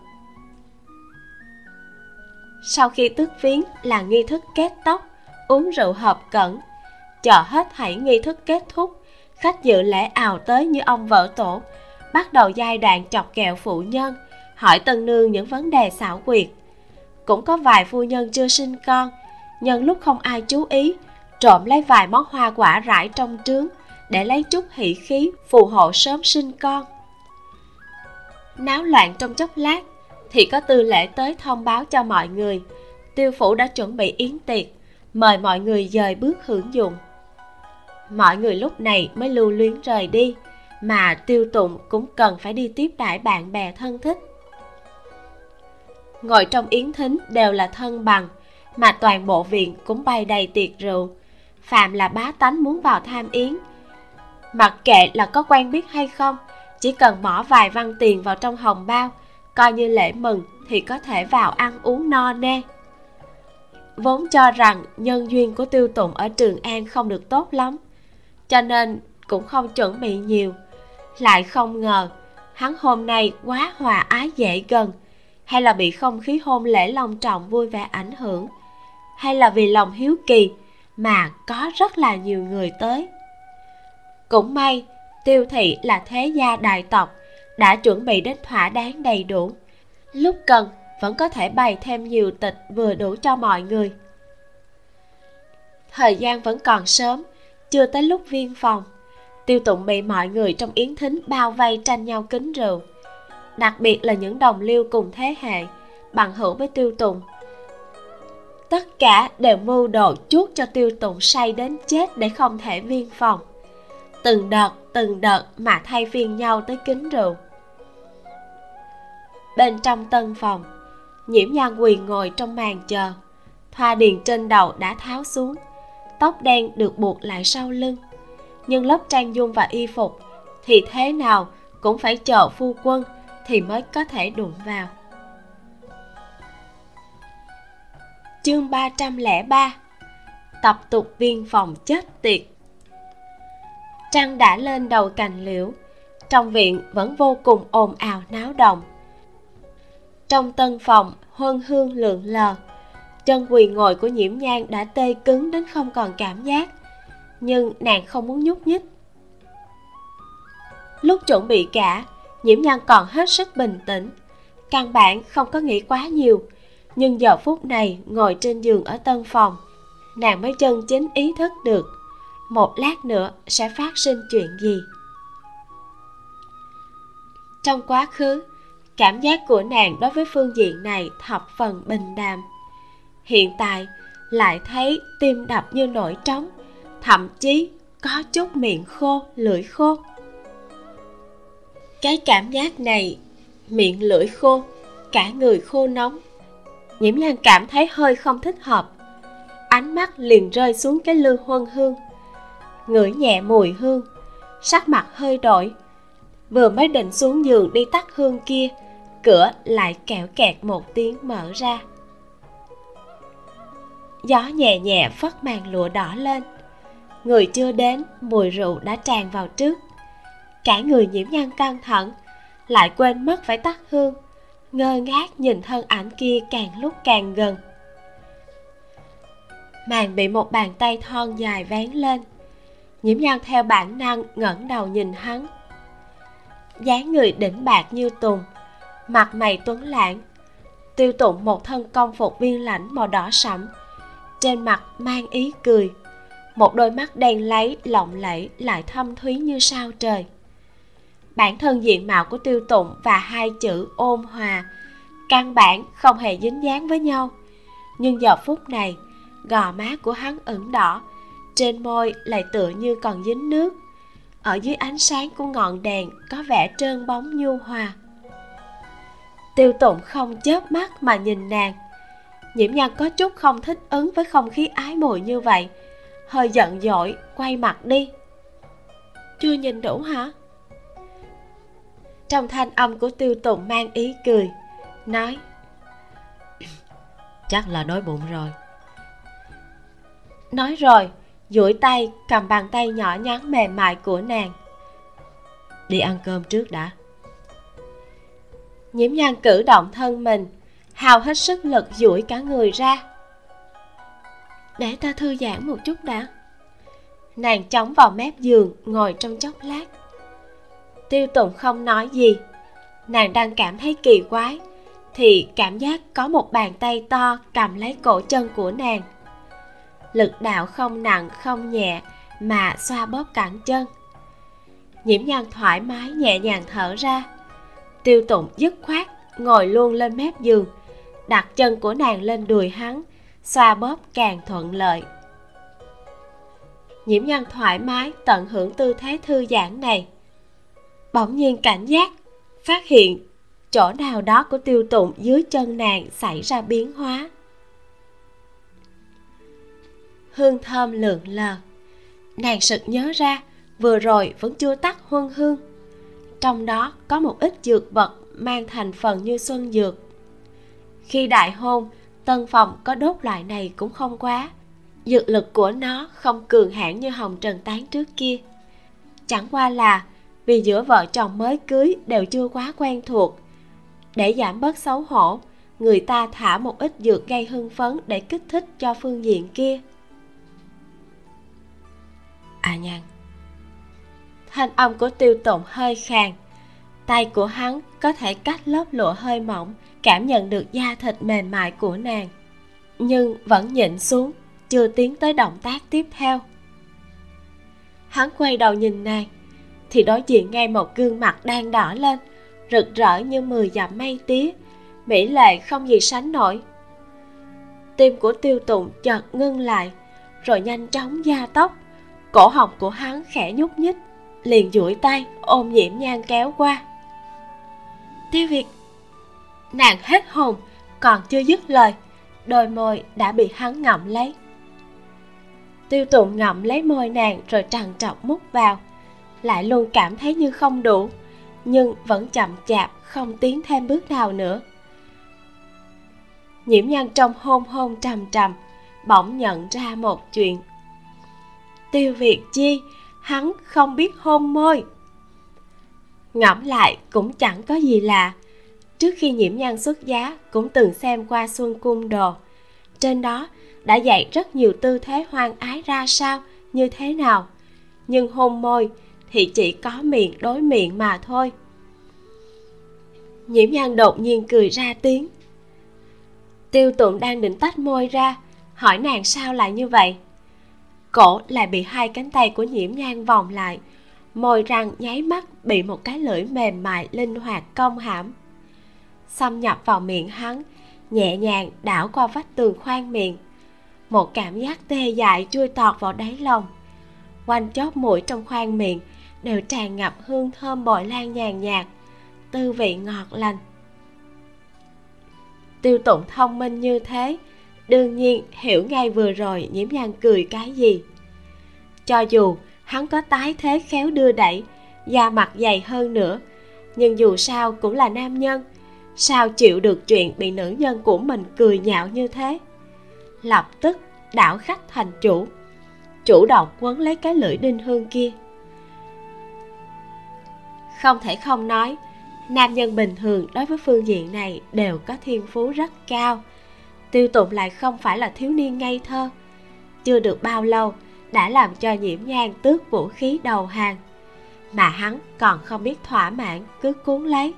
Sau khi tước phiến là nghi thức kết tóc, uống rượu hợp cẩn, chờ hết thảy nghi thức kết thúc khách dự lễ ào tới như ông vợ tổ. Bắt đầu giai đoạn chọc kẹo phụ nhân, hỏi tân nương những vấn đề xảo quyệt. Cũng có vài phu nhân chưa sinh con nhân lúc không ai chú ý, trộm lấy vài món hoa quả rải trong trướng để lấy chút hỷ khí phù hộ sớm sinh con. Náo loạn trong chốc lát, thì có tư lễ tới thông báo cho mọi người. Tiêu phủ đã chuẩn bị yến tiệc, mời mọi người dời bước hưởng dụng mọi người lúc này mới lưu luyến rời đi, mà tiêu tụng cũng cần phải đi tiếp đãi bạn bè thân thích. Ngồi trong yến thính đều là thân bằng, mà toàn bộ viện cũng bày đầy tiệc rượu. Phạm là bá tánh muốn vào tham yến. Mặc kệ là có quen biết hay không, chỉ cần bỏ vài văn tiền vào trong hồng bao, coi như lễ mừng thì có thể vào ăn uống no nê. Vốn cho rằng nhân duyên của tiêu tụng ở trường an không được tốt lắm cho nên cũng không chuẩn bị nhiều. Lại không ngờ, hắn hôm nay quá hòa ái dễ gần. Hay là bị không khí hôn lễ long trọng vui vẻ ảnh hưởng? Hay là vì lòng hiếu kỳ mà có rất là nhiều người tới? Cũng may, tiêu thị là thế gia đại tộc, đã chuẩn bị đến thỏa đáng đầy đủ. Lúc cần, vẫn có thể bày thêm nhiều tịch vừa đủ cho mọi người. Thời gian vẫn còn sớm chưa tới lúc viên phòng. Tiêu tụng bị mọi người trong yến thính bao vây tranh nhau kính rượu. Đặc biệt là những đồng liêu cùng thế hệ bằng hữu với tiêu tùng, tất cả đều mưu đồ chuốt cho tiêu tụng say đến chết để không thể viên phòng. Từng đợt từng đợt mà thay phiên nhau tới kính rượu. Bên trong tân phòng nhiễm nhan quỳ ngồi trong màn chờ. Thoa điền trên đầu đã tháo xuống tóc đen được buộc lại sau lưng. Nhưng lớp trang dung và y phục thì thế nào cũng phải chờ phu quân thì mới có thể đụng vào. Chương 303 Tập tục viên phòng chết tiệt. Trăng đã lên đầu cành liễu, Trong viện vẫn vô cùng ồn ào náo động. Trong tân phòng, huân hương lượn lờ Chân quỳ ngồi của nhiễm nhang đã tê cứng đến không còn cảm giác. Nhưng nàng không muốn nhúc nhích. Lúc chuẩn bị cả, Nhiễm nhan còn hết sức bình tĩnh. Căn bản không có nghĩ quá nhiều. Nhưng giờ phút này, ngồi trên giường ở tân phòng, Nàng mới chân chính ý thức được Một lát nữa sẽ phát sinh chuyện gì. Trong quá khứ, Cảm giác của nàng đối với phương diện này thập phần bình đạm hiện tại lại thấy tim đập như nổi trống, thậm chí có chút miệng khô, lưỡi khô. Cái cảm giác này, miệng lưỡi khô, cả người khô nóng. Nhiễm lan cảm thấy hơi không thích hợp. Ánh mắt liền rơi xuống cái lư huân hương. Ngửi nhẹ mùi hương, sắc mặt hơi đổi. Vừa mới định xuống giường đi tắt hương kia, cửa lại kẹo kẹt một tiếng mở ra gió nhẹ nhẹ phất màn lụa đỏ lên. Người chưa đến, mùi rượu đã tràn vào trước. Cả người nhiễm nhan căng thẳng, lại quên mất phải tắt hương, ngơ ngác nhìn thân ảnh kia càng lúc càng gần. Màn bị một bàn tay thon dài vén lên, nhiễm nhan theo bản năng ngẩng đầu nhìn hắn. Dáng người đỉnh bạc như tùng, mặt mày tuấn lãng, tiêu tụng một thân công phục viên lãnh màu đỏ sẫm trên mặt mang ý cười. Một đôi mắt đen lấy, lộng lẫy, lại thâm thúy như sao trời. Bản thân diện mạo của tiêu tụng và hai chữ ôn hòa, căn bản không hề dính dáng với nhau. Nhưng giờ phút này, gò má của hắn ửng đỏ, trên môi lại tựa như còn dính nước. Ở dưới ánh sáng của ngọn đèn có vẻ trơn bóng nhu hòa. Tiêu tụng không chớp mắt mà nhìn nàng nhiễm nhan có chút không thích ứng với không khí ái mùi như vậy. Hơi giận dỗi quay mặt đi. Chưa nhìn đủ hả? Trong thanh âm của tiêu tụng mang ý cười nói chắc là đói bụng rồi. Nói rồi duỗi tay cầm bàn tay nhỏ nhắn mềm mại của nàng. Đi ăn cơm trước đã. Nhiễm nhan cử động thân mình hào hết sức lực duỗi cả người ra. Để ta thư giãn một chút đã. Nàng chống vào mép giường, ngồi trong chốc lát. Tiêu tụng không nói gì. Nàng đang cảm thấy kỳ quái, thì cảm giác có một bàn tay to cầm lấy cổ chân của nàng. Lực đạo không nặng, không nhẹ, mà xoa bóp cẳng chân. Nhiễm nhan thoải mái nhẹ nhàng thở ra. Tiêu tụng dứt khoát, ngồi luôn lên mép giường đặt chân của nàng lên đùi hắn, xoa bóp càng thuận lợi. Nhiễm nhân thoải mái tận hưởng tư thế thư giãn này. Bỗng nhiên cảnh giác, phát hiện chỗ nào đó của tiêu tụng dưới chân nàng xảy ra biến hóa. Hương thơm lượn lờ. Nàng sực nhớ ra, vừa rồi vẫn chưa tắt huân hương. Trong đó có một ít dược vật mang thành phần như xuân dược khi đại hôn, tân phòng có đốt loại này cũng không quá. Dược lực của nó không cường hãn như hồng trần tán trước kia. Chẳng qua là vì giữa vợ chồng mới cưới đều chưa quá quen thuộc. Để giảm bớt xấu hổ, người ta thả một ít dược gây hưng phấn để kích thích cho phương diện kia. À nhan thanh âm của tiêu tụng hơi khàn. Tay của hắn có thể cắt lớp lụa hơi mỏng cảm nhận được da thịt mềm mại của nàng, nhưng vẫn nhịn xuống, chưa tiến tới động tác tiếp theo. Hắn quay đầu nhìn nàng, thì đối diện ngay một gương mặt đang đỏ lên, rực rỡ như mười dặm mây tía, mỹ lệ không gì sánh nổi. Tim của tiêu tụng chợt ngưng lại, rồi nhanh chóng gia tốc, cổ họng của hắn khẽ nhúc nhích, liền duỗi tay ôm nhiễm nhan kéo qua. Tiêu việt nàng hết hồn, còn chưa dứt lời, đôi môi đã bị hắn ngậm lấy. Tiêu tụng ngậm lấy môi nàng rồi trằn trọc mút vào, lại luôn cảm thấy như không đủ, nhưng vẫn chậm chạp, không tiến thêm bước nào nữa. Nhiễm nhan trong hôn hôn trầm trầm, bỗng nhận ra một chuyện. Tiêu việt chi, hắn không biết hôn môi. Ngẫm lại cũng chẳng có gì lạ trước khi nhiễm nhan xuất giá, cũng từng xem qua xuân cung đồ. Trên đó đã dạy rất nhiều tư thế hoang ái ra sao, như thế nào. Nhưng hôn môi thì chỉ có miệng đối miệng mà thôi. Nhiễm nhan đột nhiên cười ra tiếng. Tiêu tụng đang định tách môi ra, hỏi nàng sao lại như vậy? Cổ lại bị hai cánh tay của nhiễm nhan vòng lại, môi răng nháy mắt bị một cái lưỡi mềm mại linh hoạt cong hãm xâm nhập vào miệng hắn, nhẹ nhàng đảo qua vách tường khoang miệng. Một cảm giác tê dại chui tọt vào đáy lòng. Quanh chóp mũi trong khoang miệng đều tràn ngập hương thơm bội lan nhàn nhạt, tư vị ngọt lành. Tiêu tụng thông minh như thế, đương nhiên hiểu ngay vừa rồi nhiễm nhan cười cái gì. Cho dù hắn có tái thế khéo đưa đẩy, da mặt dày hơn nữa, nhưng dù sao cũng là nam nhân sao chịu được chuyện bị nữ nhân của mình cười nhạo như thế? Lập tức, đảo khách thành chủ chủ động quấn lấy cái lưỡi đinh hương kia. Không thể không nói, nam nhân bình thường đối với phương diện này đều có thiên phú rất cao. Tiêu tụng lại không phải là thiếu niên ngây thơ. Chưa được bao lâu, đã làm cho nhiễm nhan tước vũ khí đầu hàng. Mà hắn còn không biết thỏa mãn, cứ cuốn lấy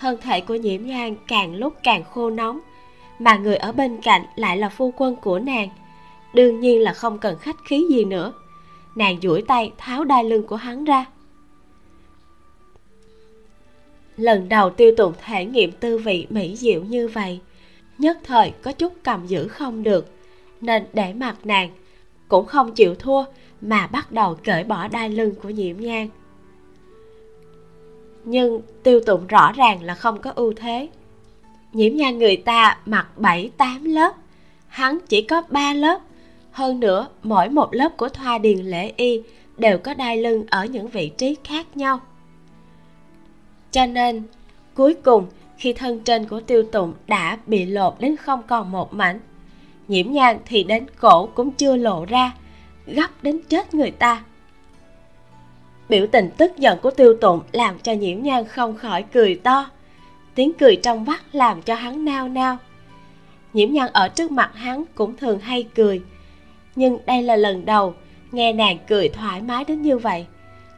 thân thể của nhiễm nhan càng lúc càng khô nóng, mà người ở bên cạnh lại là phu quân của nàng. Đương nhiên là không cần khách khí gì nữa. Nàng duỗi tay tháo đai lưng của hắn ra. Lần đầu tiêu tụng thể nghiệm tư vị mỹ diệu như vậy, nhất thời có chút cầm giữ không được, nên để mặt nàng cũng không chịu thua mà bắt đầu cởi bỏ đai lưng của nhiễm nhang nhưng tiêu tụng rõ ràng là không có ưu thế. Nhiễm nhan người ta mặc bảy, tám lớp, hắn chỉ có ba lớp. Hơn nữa, mỗi một lớp của thoa điền lễ y đều có đai lưng ở những vị trí khác nhau. Cho nên, cuối cùng, khi thân trên của tiêu tụng đã bị lột đến không còn một mảnh, nhiễm nhan thì đến cổ cũng chưa lộ ra, gấp đến chết người ta biểu tình tức giận của tiêu tụng làm cho nhiễm nhang không khỏi cười to. Tiếng cười trong vắt làm cho hắn nao nao. Nhiễm nhang ở trước mặt hắn cũng thường hay cười. Nhưng đây là lần đầu nghe nàng cười thoải mái đến như vậy.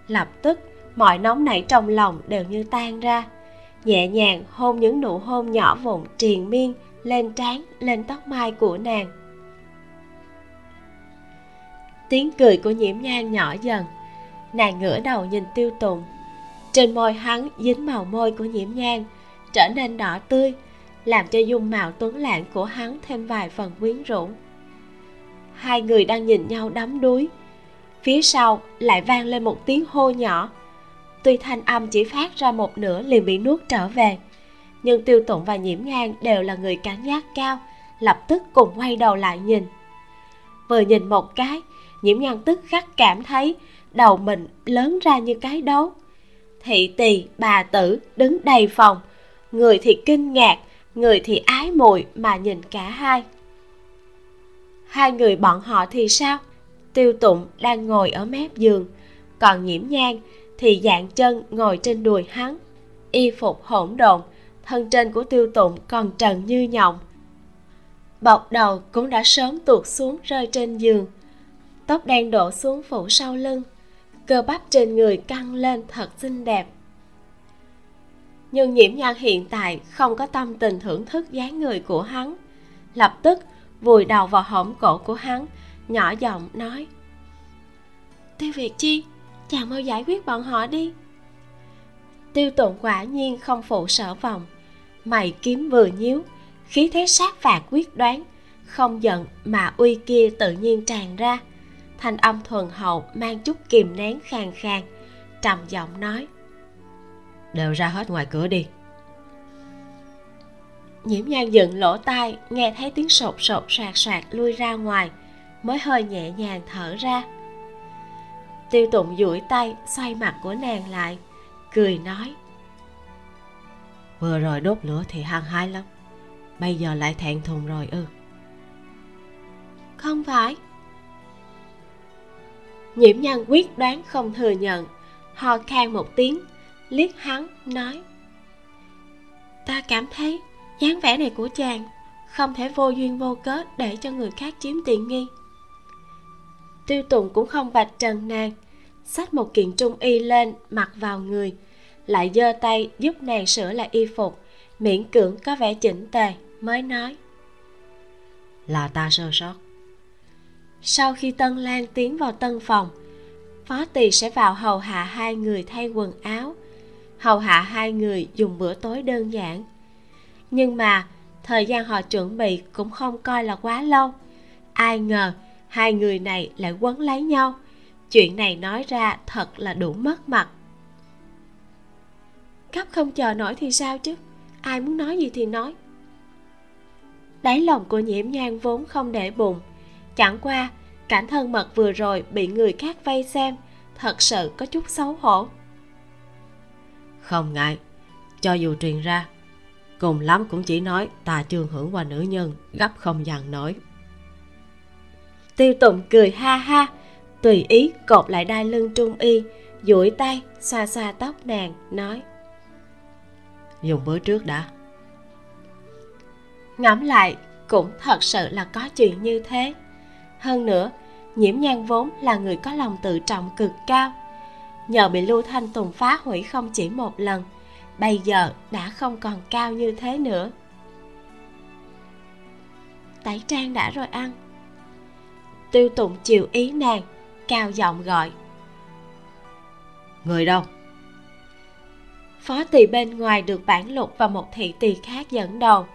Lập tức, mọi nóng nảy trong lòng đều như tan ra. Nhẹ nhàng hôn những nụ hôn nhỏ vụn triền miên lên trán, lên tóc mai của nàng. Tiếng cười của nhiễm nhan nhỏ dần nàng ngửa đầu nhìn tiêu tùng. Trên môi hắn dính màu môi của nhiễm nhan trở nên đỏ tươi, làm cho dung mạo tuấn lãng của hắn thêm vài phần quyến rũ. Hai người đang nhìn nhau đắm đuối. Phía sau lại vang lên một tiếng hô nhỏ. Tuy thanh âm chỉ phát ra một nửa liền bị nuốt trở về, nhưng tiêu tụng và nhiễm ngang đều là người cảnh giác cao, lập tức cùng quay đầu lại nhìn. Vừa nhìn một cái, nhiễm ngang tức khắc cảm thấy đầu mình lớn ra như cái đấu thị tỳ, bà tử đứng đầy phòng. Người thì kinh ngạc, người thì ái mùi mà nhìn cả hai. Hai người bọn họ thì sao? Tiêu tụng đang ngồi ở mép giường, còn nhiễm nhang thì dạng chân ngồi trên đùi hắn. Y phục hỗn độn, thân trên của tiêu tụng còn trần như nhộng. Bọc đầu cũng đã sớm tuột xuống rơi trên giường. Tóc đen đổ xuống phủ sau lưng cơ bắp trên người căng lên thật xinh đẹp. Nhưng nhiễm nhan hiện tại không có tâm tình thưởng thức dáng người của hắn. Lập tức, vùi đầu vào hõm cổ của hắn, nhỏ giọng nói, tiêu việt chi chàng mau giải quyết bọn họ đi. Tiêu tụng quả nhiên không phụ sở vọng, mày kiếm vừa nhíu, khí thế sát phạt quyết đoán, không giận mà uy kia tự nhiên tràn ra thanh âm thuần hậu mang chút kìm nén khàn khàn trầm giọng nói. Đều ra hết ngoài cửa đi. Nhiễm nhan dựng lỗ tai nghe thấy tiếng sột sột soạt soạt lui ra ngoài mới hơi nhẹ nhàng thở ra. Tiêu tụng duỗi tay xoay mặt của nàng lại cười nói. Vừa rồi đốt lửa thì hăng hái lắm bây giờ lại thẹn thùng rồi ư. Không phải nhiễm nhân quyết đoán không thừa nhận. Ho khan một tiếng, liếc hắn, nói, ta cảm thấy dáng vẻ này của chàng không thể vô duyên vô cớ để cho người khác chiếm tiện nghi. Tiêu tùng cũng không vạch trần nàng, xách một kiện trung y lên mặc vào người, lại giơ tay giúp nàng sửa lại y phục, miễn cưỡng có vẻ chỉnh tề, mới nói, là ta sơ sót sau khi tân lan tiến vào tân phòng phó tỳ sẽ vào hầu hạ hai người thay quần áo. Hầu hạ hai người dùng bữa tối đơn giản. Nhưng mà, thời gian họ chuẩn bị cũng không coi là quá lâu. Ai ngờ, hai người này lại quấn lấy nhau. Chuyện này nói ra thật là đủ mất mặt. Gấp không chờ nổi thì sao chứ? Ai muốn nói gì thì nói. Đáy lòng của nhiễm nhan vốn không để bụng chẳng qua cảnh thân mật vừa rồi bị người khác vây xem thật sự có chút xấu hổ. Không ngại cho dù truyền ra cùng lắm cũng chỉ nói ta trường hưởng qua nữ nhân gấp không dằn nổi. Tiêu tụng cười ha ha tùy ý cột lại đai lưng trung y duỗi tay xoa xoa tóc nàng nói. Dùng bữa trước đã. Ngẫm lại cũng thật sự là có chuyện như thế hơn nữa nhiễm nhan vốn là người có lòng tự trọng cực cao. Nhờ bị lưu thanh tùng phá hủy không chỉ một lần bây giờ đã không còn cao như thế nữa. Tẩy trang đã rồi ăn. Tiêu tụng chiều ý nàng cao giọng gọi. Người đâu? Phó tỳ bên ngoài được bản lục và một thị tỳ khác dẫn đầu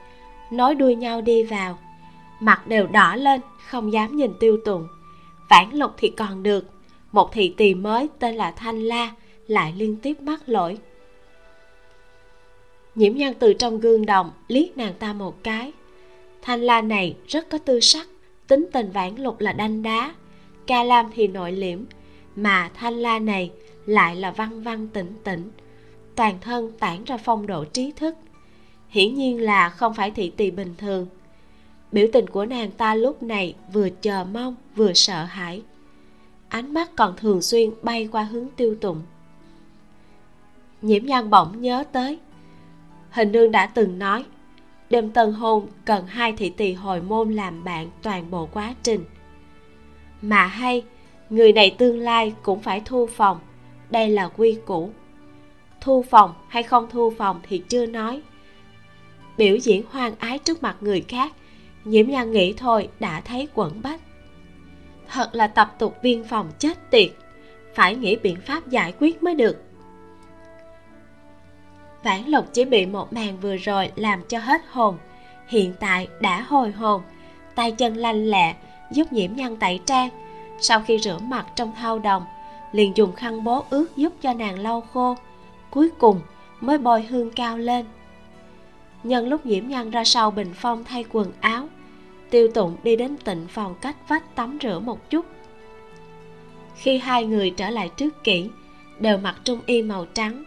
nối đuôi nhau đi vào mặt đều đỏ lên, không dám nhìn tiêu tụng vãn lục thì còn được, một thị tỳ mới tên là thanh la lại liên tiếp mắc lỗi. Nhiễm nhân từ trong gương đồng liếc nàng ta một cái. Thanh la này rất có tư sắc, tính tình vãn lục là đanh đá, ca lam thì nội liễm, mà thanh la này lại là văn văn tĩnh tĩnh, toàn thân tản ra phong độ trí thức. Hiển nhiên là không phải thị tỳ bình thường biểu tình của nàng ta lúc này vừa chờ mong, vừa sợ hãi. Ánh mắt còn thường xuyên bay qua hướng tiêu tụng nhiễm nhan bỗng nhớ tới, hình nương đã từng nói, đêm tân hôn cần hai thị tỳ hồi môn làm bạn toàn bộ quá trình. Mà hay, người này tương lai cũng phải thu phòng, đây là quy củ. Thu phòng hay không thu phòng thì chưa nói. Biểu diễn hoang ái trước mặt người khác nhiễm nhan nghĩ thôi, đã thấy quẩn bách. Thật là tập tục viên phòng chết tiệt, phải nghĩ biện pháp giải quyết mới được. Vãn lục chỉ bị một màn vừa rồi làm cho hết hồn, hiện tại đã hồi hồn, tay chân lanh lẹ, giúp nhiễm nhan tẩy trang. Sau khi rửa mặt trong thau đồng, liền dùng khăn bố ướt giúp cho nàng lau khô. Cuối cùng mới bôi hương cao lên. Nhân lúc nhiễm nhân ra sau bình phong thay quần áo tiêu tụng đi đến tịnh phòng cách vách tắm rửa một chút. Khi hai người trở lại trước kỹ đều mặc trung y màu trắng.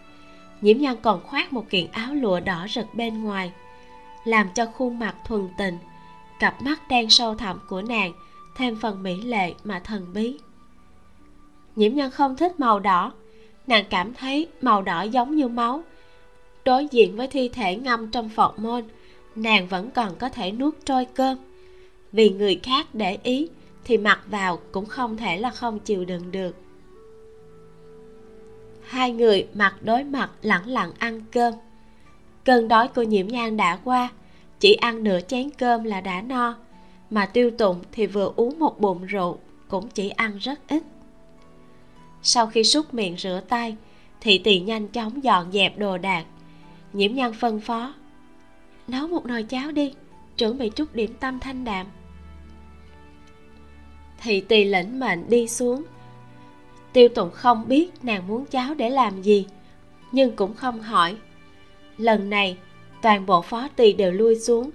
Nhiễm Nhan còn khoác một kiện áo lụa đỏ rực bên ngoài, làm cho khuôn mặt thuần tình cặp mắt đen sâu thẳm của nàng thêm phần mỹ lệ mà thần bí. Nhiễm nhân không thích màu đỏ, nàng cảm thấy màu đỏ giống như máu. Đối diện với thi thể ngâm trong phọt môn, nàng vẫn còn có thể nuốt trôi cơm vì người khác để ý, thì mặc vào cũng không thể là không chịu đựng được. Hai người mặt đối mặt lẳng lặng ăn cơm. Cơn đói của nhiễm nhan đã qua, chỉ ăn nửa chén cơm là đã no, mà tiêu tụng thì vừa uống một bụng rượu cũng chỉ ăn rất ít. Sau khi súc miệng rửa tay, thị tỳ nhanh chóng dọn dẹp đồ đạc. Nhiễm nhan phân phó, nấu một nồi cháo đi, chuẩn bị chút điểm tâm thanh đạm thì tỳ lĩnh mệnh đi xuống. Tiêu tụng không biết nàng muốn cháu để làm gì, nhưng cũng không hỏi. Lần này, toàn bộ phó tỳ đều lui xuống,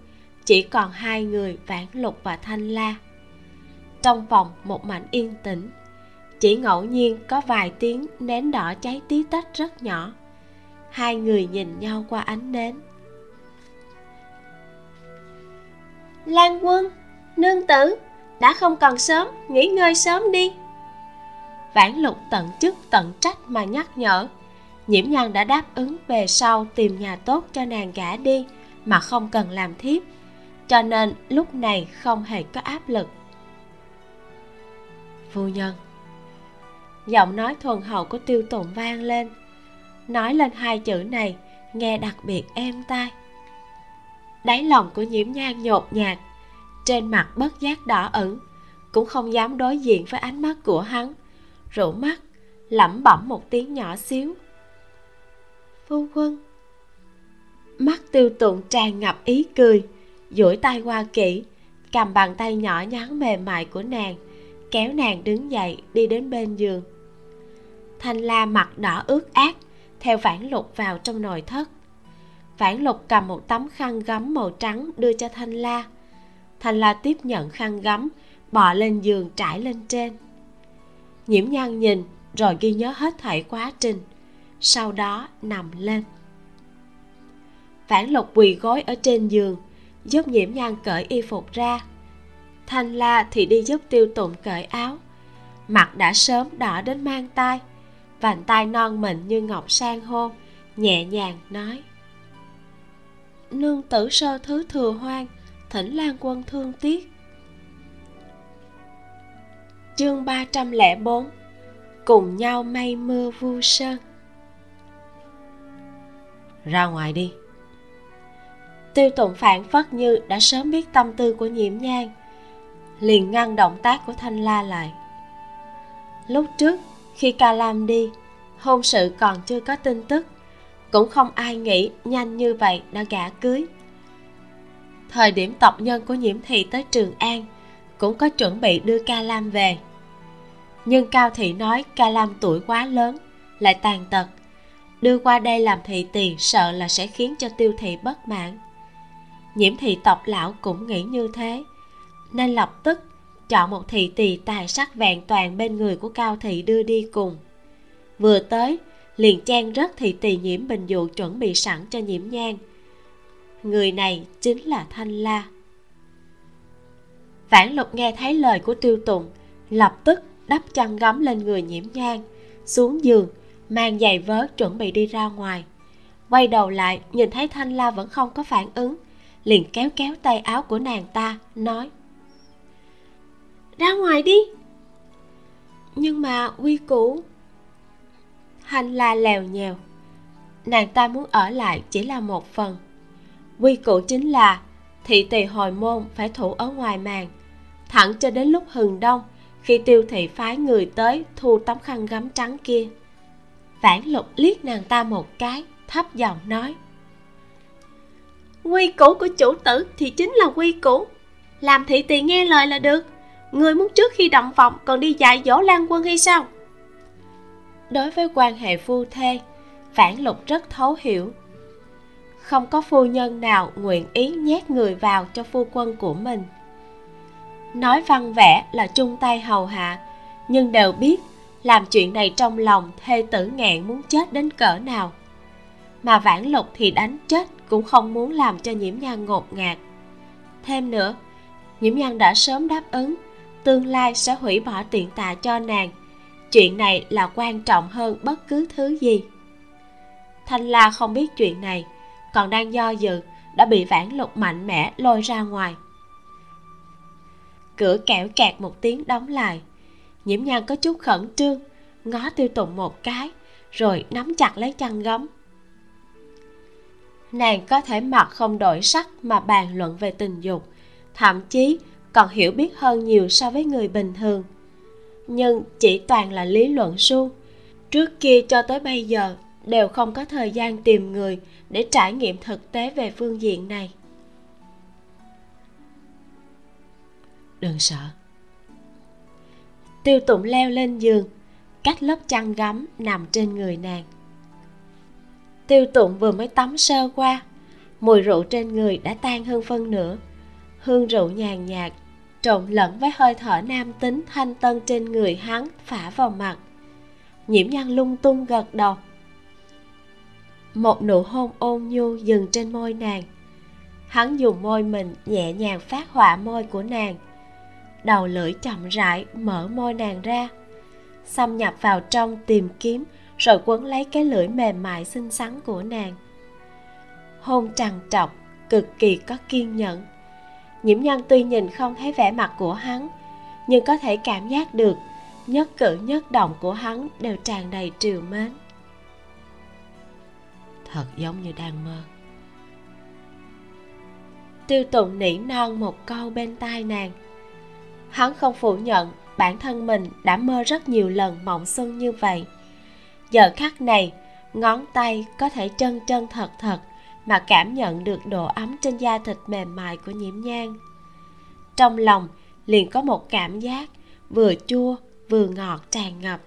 chỉ còn hai người vãn lục và thanh la. Trong phòng một mảnh yên tĩnh, chỉ ngẫu nhiên có vài tiếng nến đỏ cháy tí tách rất nhỏ. Hai người nhìn nhau qua ánh nến. Lan quân, nương tử đã không còn sớm, nghỉ ngơi sớm đi. Vãn lục tận chức, tận trách mà nhắc nhở. Nhiễm nhan đã đáp ứng về sau tìm nhà tốt cho nàng gả đi, mà không cần làm thiếp. Cho nên lúc này không hề có áp lực. Phu nhân. Giọng nói thuần hậu của tiêu tụng vang lên. Nói lên hai chữ này, nghe đặc biệt êm tai. Đáy lòng của nhiễm nhan nhột nhạt trên mặt bất giác đỏ ửng, cũng không dám đối diện với ánh mắt của hắn, rủ mắt, lẩm bẩm một tiếng nhỏ xíu. Phu quân. Mắt tiêu tụng tràn ngập ý cười, duỗi tay qua kỹ cầm bàn tay nhỏ nhắn mềm mại của nàng, kéo nàng đứng dậy đi đến bên giường. Thanh la mặt đỏ ướt át, theo vãn lục vào trong nồi thất. Vãn lục cầm một tấm khăn gấm màu trắng đưa cho thanh la thanh la tiếp nhận khăn gấm bò lên giường trải lên trên. Nhiễm nhan nhìn rồi ghi nhớ hết thảy quá trình sau đó nằm lên. Phản lục quỳ gối ở trên giường giúp nhiễm nhan cởi y phục ra. Thanh la thì đi giúp tiêu tụng cởi áo. Mặt đã sớm đỏ đến mang tai, vành tay non mịn như ngọc sang hô nhẹ nhàng nói. Nương tử sơ thứ thừa hoang thỉnh lan quân thương tiếc. Chương 304 cùng nhau mây mưa vu sơn. Ra ngoài đi. Tiêu tụng phản phất như đã sớm biết tâm tư của nhiễm nhang liền ngăn động tác của thanh la lại. Lúc trước khi ca lam đi hôn sự còn chưa có tin tức cũng không ai nghĩ nhanh như vậy đã gả cưới thời điểm tộc nhân của nhiễm thị tới trường an, cũng có chuẩn bị đưa ca lam về. Nhưng cao thị nói ca lam tuổi quá lớn, lại tàn tật. Đưa qua đây làm thị tỳ sợ là sẽ khiến cho tiêu thị bất mãn. Nhiễm thị tộc lão cũng nghĩ như thế, nên lập tức chọn một thị tỳ tài sắc vẹn toàn bên người của cao thị đưa đi cùng. Vừa tới, liền chen rất thị tỳ nhiễm bình dụ chuẩn bị sẵn cho nhiễm nhang người này chính là thanh la. Vãn lục nghe thấy lời của tiêu tùng, lập tức đắp chăn gấm lên người nhiễm nhang xuống giường, mang giày vớ chuẩn bị đi ra ngoài. Quay đầu lại, nhìn thấy thanh la vẫn không có phản ứng, liền kéo kéo tay áo của nàng ta, nói, ra ngoài đi. Nhưng mà quy củ, thanh la lèo nhèo. Nàng ta muốn ở lại chỉ là một phần quy củ chính là thị tỳ hồi môn phải thủ ở ngoài màn. Thẳng cho đến lúc hừng đông, khi tiêu thị phái người tới thu tấm khăn gấm trắng kia. Vãn lục liếc nàng ta một cái, thấp giọng nói, quy củ của chủ tử thì chính là quy củ. Làm thị tỳ nghe lời là được. Người muốn trước khi động phòng còn đi dạy dỗ lan quân hay sao? Đối với quan hệ phu thê phản lục rất thấu hiểu không có phu nhân nào nguyện ý nhét người vào cho phu quân của mình. Nói văn vẽ là chung tay hầu hạ, nhưng đều biết làm chuyện này trong lòng thê tử ngạn muốn chết đến cỡ nào. Mà vãn lục thì đánh chết cũng không muốn làm cho nhiễm nhan ngột ngạt. Thêm nữa, nhiễm nhan đã sớm đáp ứng, tương lai sẽ hủy bỏ tiện tạ cho nàng. Chuyện này là quan trọng hơn bất cứ thứ gì. Thanh la không biết chuyện này còn đang do dự, đã bị vãn lục mạnh mẽ lôi ra ngoài. Cửa kẹo kẹt một tiếng đóng lại. Nhiễm nhan có chút khẩn trương, ngó tiêu tụng một cái, rồi nắm chặt lấy chăn gấm. Nàng có thể mặc không đổi sắc mà bàn luận về tình dục, thậm chí còn hiểu biết hơn nhiều so với người bình thường. Nhưng chỉ toàn là lý luận suông. Trước kia cho tới bây giờ đều không có thời gian tìm người để trải nghiệm thực tế về phương diện này. Đừng sợ. Tiêu tụng leo lên giường cách lớp chăn gấm nằm trên người nàng. Tiêu tụng vừa mới tắm sơ qua mùi rượu trên người đã tan hơn phân nửa. Hương rượu nhàn nhạt trộn lẫn với hơi thở nam tính thanh tân trên người hắn phả vào mặt. Nhiễm nhan lung tung gật đầu một nụ hôn ôn nhu dừng trên môi nàng. Hắn dùng môi mình nhẹ nhàng phát họa môi của nàng. Đầu lưỡi chậm rãi mở môi nàng ra. Xâm nhập vào trong tìm kiếm, rồi quấn lấy cái lưỡi mềm mại xinh xắn của nàng. Hôn trằn trọc, cực kỳ có kiên nhẫn. Nhiễm nhân tuy nhìn không thấy vẻ mặt của hắn, nhưng có thể cảm giác được, nhất cử nhất động của hắn đều tràn đầy triều mến thật giống như đang mơ. Tiêu tụng nỉ non một câu bên tai nàng. Hắn không phủ nhận bản thân mình đã mơ rất nhiều lần mộng xuân như vậy. Giờ khắc này, ngón tay có thể chân chân thật thật mà cảm nhận được độ ấm trên da thịt mềm mại của nhiễm nhang trong lòng liền có một cảm giác vừa chua vừa ngọt tràn ngập.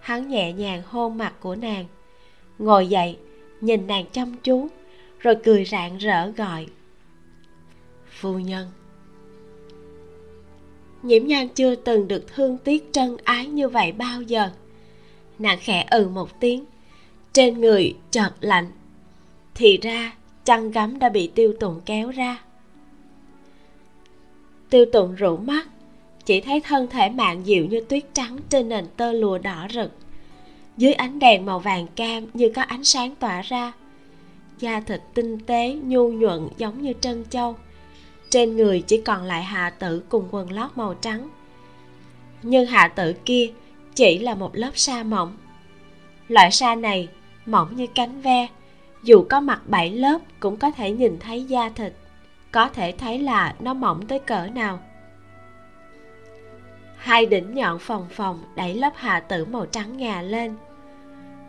Hắn nhẹ nhàng hôn mặt của nàng, ngồi dậy nhìn nàng chăm chú, rồi cười rạng rỡ gọi. Phu nhân. Nhiễm nhan chưa từng được thương tiếc trân ái như vậy bao giờ. Nàng khẽ ừ một tiếng, trên người chợt lạnh, thì ra chăn gấm đã bị tiêu tụng kéo ra. Tiêu tụng rủ mắt, chỉ thấy thân thể mạn dịu như tuyết trắng trên nền tơ lụa đỏ rực dưới ánh đèn màu vàng cam như có ánh sáng tỏa ra, da thịt tinh tế, nhu nhuận giống như trân châu. Trên người chỉ còn lại hạ tử cùng quần lót màu trắng. Nhưng hạ tử kia chỉ là một lớp sa mỏng. Loại sa này mỏng như cánh ve, dù có mặt bảy lớp cũng có thể nhìn thấy da thịt, có thể thấy là nó mỏng tới cỡ nào. Hai đỉnh nhọn phòng phòng đẩy lớp hạ tử màu trắng ngà lên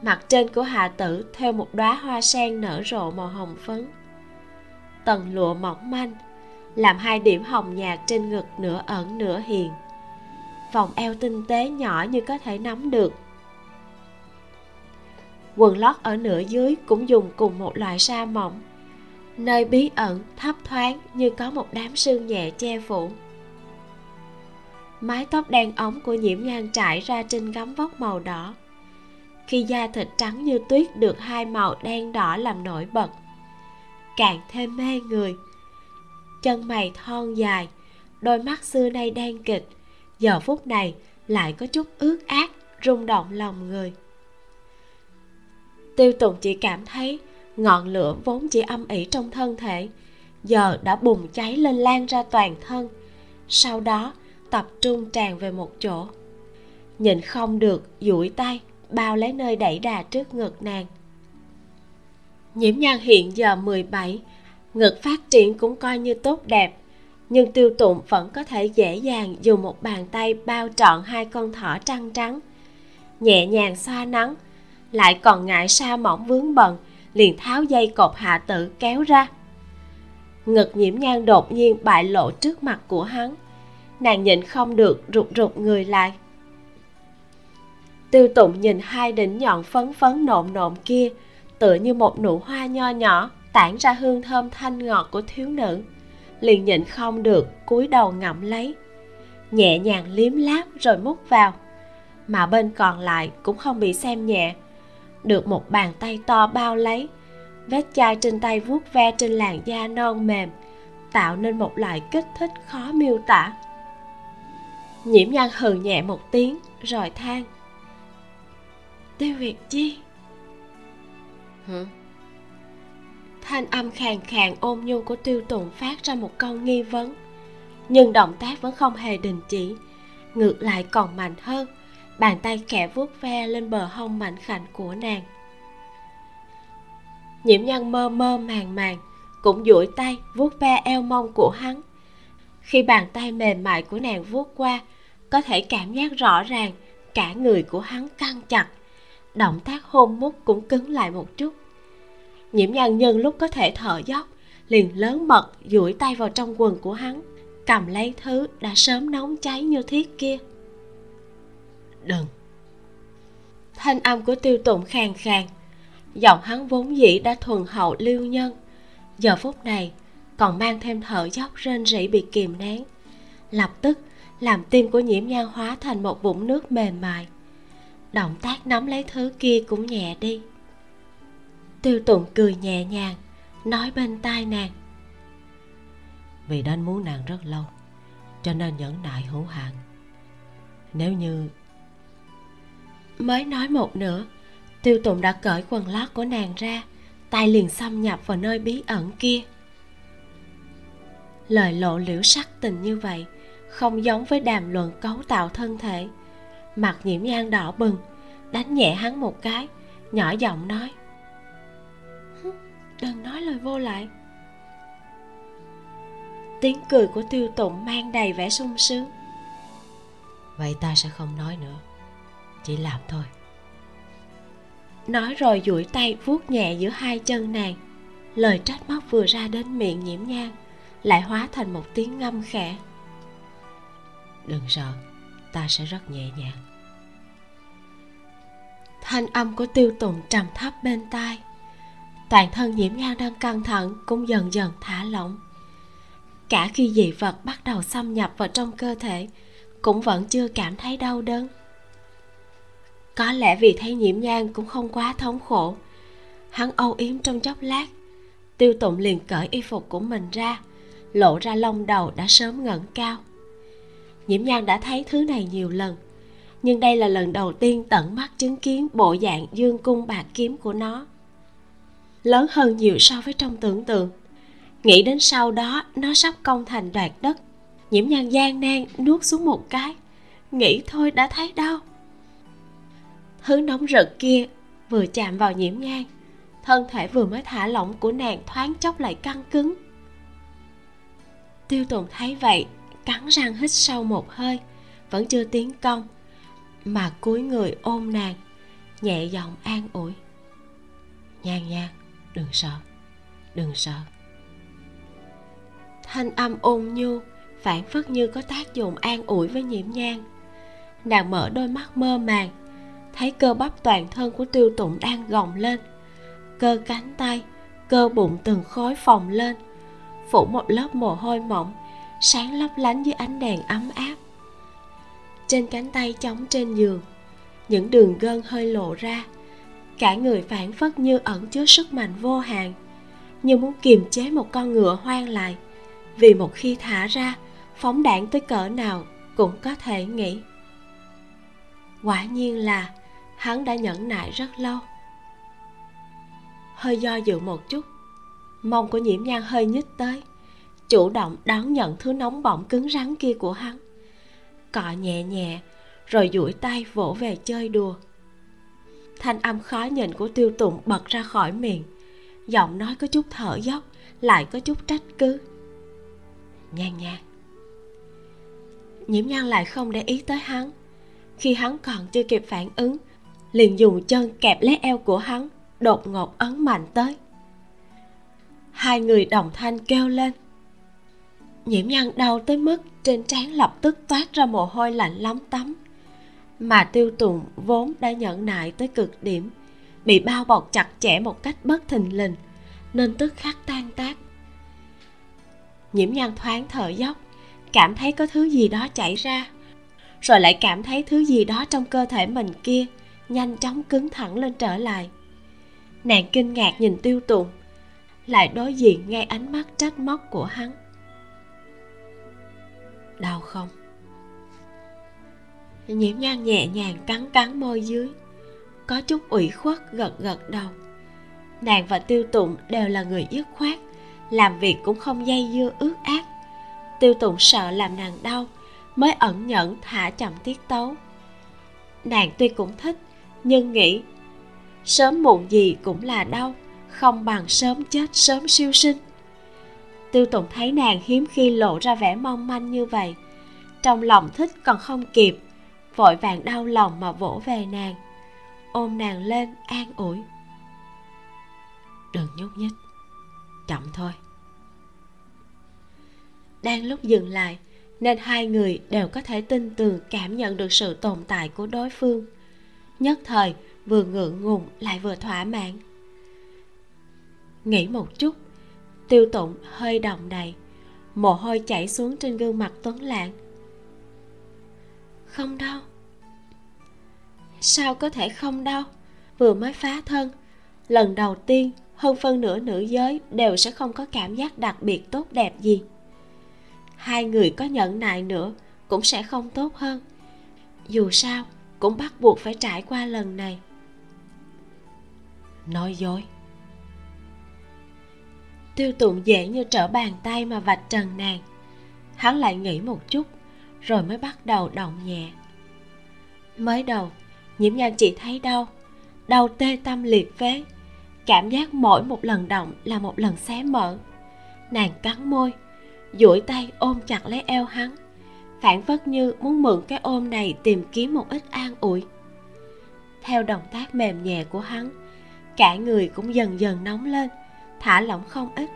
mặt trên của hạ tử theo một đóa hoa sen nở rộ màu hồng phấn. Tầng lụa mỏng manh, làm hai điểm hồng nhạt trên ngực nửa ẩn nửa hiền vòng eo tinh tế nhỏ như có thể nắm được. Quần lót ở nửa dưới cũng dùng cùng một loại sa mỏng. Nơi bí ẩn thấp thoáng như có một đám sương nhẹ che phủ. Mái tóc đen ống của nhiễm nhan trải ra trên gấm vóc màu đỏ khi da thịt trắng như tuyết được hai màu đen đỏ làm nổi bật. Càng thêm mê người. Chân mày thon dài, đôi mắt xưa nay đen kịch, giờ phút này lại có chút ướt át, rung động lòng người. Tiêu tùng chỉ cảm thấy ngọn lửa vốn chỉ âm ỉ trong thân thể, giờ đã bùng cháy lên lan ra toàn thân. Sau đó, tập trung tràn về một chỗ. Nhìn không được, duỗi tay bao lấy nơi đẩy đà trước ngực nàng. Nhiễm nhan hiện giờ 17 ngực phát triển cũng coi như tốt đẹp, nhưng tiêu tụng vẫn có thể dễ dàng dùng một bàn tay bao trọn hai con thỏ trăng trắng. Nhẹ nhàng xoa nắng, lại còn ngại sa mỏng vướng bận, liền tháo dây cột hạ tử kéo ra. Ngực nhiễm nhan đột nhiên bại lộ trước mặt của hắn. Nàng nhịn không được rụt rụt người lại tiêu tụng nhìn hai đỉnh nhọn phấn phấn nộn nộn kia, tựa như một nụ hoa nho nhỏ, tản ra hương thơm thanh ngọt của thiếu nữ. Liền nhịn không được, cúi đầu ngậm lấy. Nhẹ nhàng liếm láp rồi mút vào. Mà bên còn lại cũng không bị xem nhẹ. Được một bàn tay to bao lấy, vết chai trên tay vuốt ve trên làn da non mềm, tạo nên một loại kích thích khó miêu tả. Nhiễm nhan hừ nhẹ một tiếng, rồi than tiêu việt chi? Hả? Thanh âm khàn khàn ôn nhu của tiêu tùng phát ra một câu nghi vấn nhưng động tác vẫn không hề đình chỉ ngược lại còn mạnh hơn bàn tay khẽ vuốt ve lên bờ hông mạnh khảnh của nàng. Nhiễm nhân mơ mơ màng màng cũng duỗi tay vuốt ve eo mông của hắn. Khi bàn tay mềm mại của nàng vuốt qua có thể cảm giác rõ ràng cả người của hắn căng chặt động tác hôn mút cũng cứng lại một chút. Nhiễm nhân nhân lúc có thể thở dốc, liền lớn mật duỗi tay vào trong quần của hắn, cầm lấy thứ đã sớm nóng cháy như thiết kia. Đừng! Thanh âm của tiêu tụng khàn khàn, giọng hắn vốn dĩ đã thuần hậu lưu nhân. Giờ phút này, còn mang thêm thở dốc rên rỉ bị kìm nén, lập tức làm tim của nhiễm nhan hóa thành một vũng nước mềm mại động tác nắm lấy thứ kia cũng nhẹ đi. Tiêu tụng cười nhẹ nhàng nói bên tai nàng. Vì đến muốn nàng rất lâu cho nên nhẫn nại hữu hạn nếu như mới nói một nửa tiêu tụng đã cởi quần lót của nàng ra tay liền xâm nhập vào nơi bí ẩn kia. Lời lộ liễu sắc tình như vậy không giống với đàm luận cấu tạo thân thể mặt nhiễm nhan đỏ bừng đánh nhẹ hắn một cái nhỏ giọng nói. Đừng nói lời vô lại tiếng cười của tiêu tụng mang đầy vẻ sung sướng. Vậy ta sẽ không nói nữa chỉ làm thôi. Nói rồi duỗi tay vuốt nhẹ giữa hai chân nàng. Lời trách móc vừa ra đến miệng nhiễm nhang lại hóa thành một tiếng ngâm khẽ. Đừng sợ ta sẽ rất nhẹ nhàng. Thanh âm của tiêu tùng trầm thấp bên tai. Toàn thân nhiễm ngang đang căng thẳng cũng dần dần thả lỏng. Cả khi dị vật bắt đầu xâm nhập vào trong cơ thể, cũng vẫn chưa cảm thấy đau đớn. Có lẽ vì thấy nhiễm nhang cũng không quá thống khổ. Hắn âu yếm trong chốc lát. Tiêu tụng liền cởi y phục của mình ra, lộ ra lông đầu đã sớm ngẩng cao nhiễm nhan đã thấy thứ này nhiều lần. Nhưng đây là lần đầu tiên tận mắt chứng kiến bộ dạng dương cung bạc kiếm của nó. Lớn hơn nhiều so với trong tưởng tượng. Nghĩ đến sau đó, nó sắp công thành đoạt đất. Nhiễm nhan gian nan nuốt xuống một cái. Nghĩ thôi đã thấy đau thứ nóng rực kia vừa chạm vào nhiễm nhan. Thân thể vừa mới thả lỏng của nàng thoáng chốc lại căng cứng. Tiêu tùng thấy vậy cắn răng hít sâu một hơi, vẫn chưa tiến công, mà cúi người ôm nàng, nhẹ giọng an ủi. Nhan nhan đừng sợ đừng sợ. Thanh âm ôn nhu phản phất như có tác dụng an ủi với nhiễm nhan nàng mở đôi mắt mơ màng, thấy cơ bắp toàn thân của tiêu tụng đang gồng lên. Cơ cánh tay, cơ bụng từng khối phồng lên, phủ một lớp mồ hôi mỏng sáng lấp lánh dưới ánh đèn ấm áp. Trên cánh tay chống trên giường, những đường gân hơi lộ ra. Cả người phản phất như ẩn chứa sức mạnh vô hạn, như muốn kiềm chế một con ngựa hoang lại. Vì một khi thả ra, phóng đạn tới cỡ nào cũng có thể nghĩ quả nhiên là hắn đã nhẫn nại rất lâu. Hơi do dự một chút, mông của nhiễm nhan hơi nhích tới chủ động đón nhận thứ nóng bỏng cứng rắn kia của hắn. Cọ nhẹ nhẹ, rồi duỗi tay vỗ về chơi đùa. Thanh âm khó nhìn của tiêu tụng bật ra khỏi miệng. Giọng nói có chút thở dốc, lại có chút trách cứ. Nhan nhan nhiễm nhan lại không để ý tới hắn. Khi hắn còn chưa kịp phản ứng, liền dùng chân kẹp lấy eo của hắn, đột ngột ấn mạnh tới. Hai người đồng thanh kêu lên nhiễm nhăn đau tới mức trên trán lập tức toát ra mồ hôi lạnh lắm tắm. Mà tiêu tùng vốn đã nhẫn nại tới cực điểm, bị bao bọc chặt chẽ một cách bất thình lình, nên tức khắc tan tác. Nhiễm nhan thoáng thở dốc, cảm thấy có thứ gì đó chảy ra, rồi lại cảm thấy thứ gì đó trong cơ thể mình kia nhanh chóng cứng thẳng lên trở lại. Nàng kinh ngạc nhìn tiêu tùng, lại đối diện ngay ánh mắt trách móc của hắn đau không? Nhiễm nhan nhẹ nhàng cắn cắn môi dưới, có chút ủy khuất gật gật đầu. Nàng và tiêu tụng đều là người dứt khoát, làm việc cũng không dây dưa ước át. tiêu tụng sợ làm nàng đau, mới ẩn nhẫn thả chậm tiết tấu. Nàng tuy cũng thích, nhưng nghĩ sớm muộn gì cũng là đau, không bằng sớm chết sớm siêu sinh tiêu tụng thấy nàng hiếm khi lộ ra vẻ mong manh như vậy. Trong lòng thích còn không kịp, vội vàng đau lòng mà vỗ về nàng. Ôm nàng lên, an ủi. Đừng nhúc nhích, chậm thôi. Đang lúc dừng lại, nên hai người đều có thể tin tưởng cảm nhận được sự tồn tại của đối phương. Nhất thời, vừa ngượng ngùng lại vừa thỏa mãn. Nghĩ một chút tiêu tụng hơi động đầy. Mồ hôi chảy xuống trên gương mặt tuấn lạng không đau. Sao có thể không đau? Vừa mới phá thân. Lần đầu tiên, hơn phân nửa nữ giới đều sẽ không có cảm giác đặc biệt tốt đẹp gì. Hai người có nhẫn nại nữa cũng sẽ không tốt hơn. Dù sao, cũng bắt buộc phải trải qua lần này. Nói dối tiêu tụng dễ như trở bàn tay mà vạch trần nàng. Hắn lại nghĩ một chút, rồi mới bắt đầu động nhẹ. Mới đầu, nhiễm nhan chỉ thấy đau đau tê tâm liệt phế cảm giác mỗi một lần động là một lần xé mở. Nàng cắn môi, duỗi tay ôm chặt lấy eo hắn, phản phất như muốn mượn cái ôm này tìm kiếm một ít an ủi. Theo động tác mềm nhẹ của hắn, cả người cũng dần dần nóng lên thả lỏng không ít.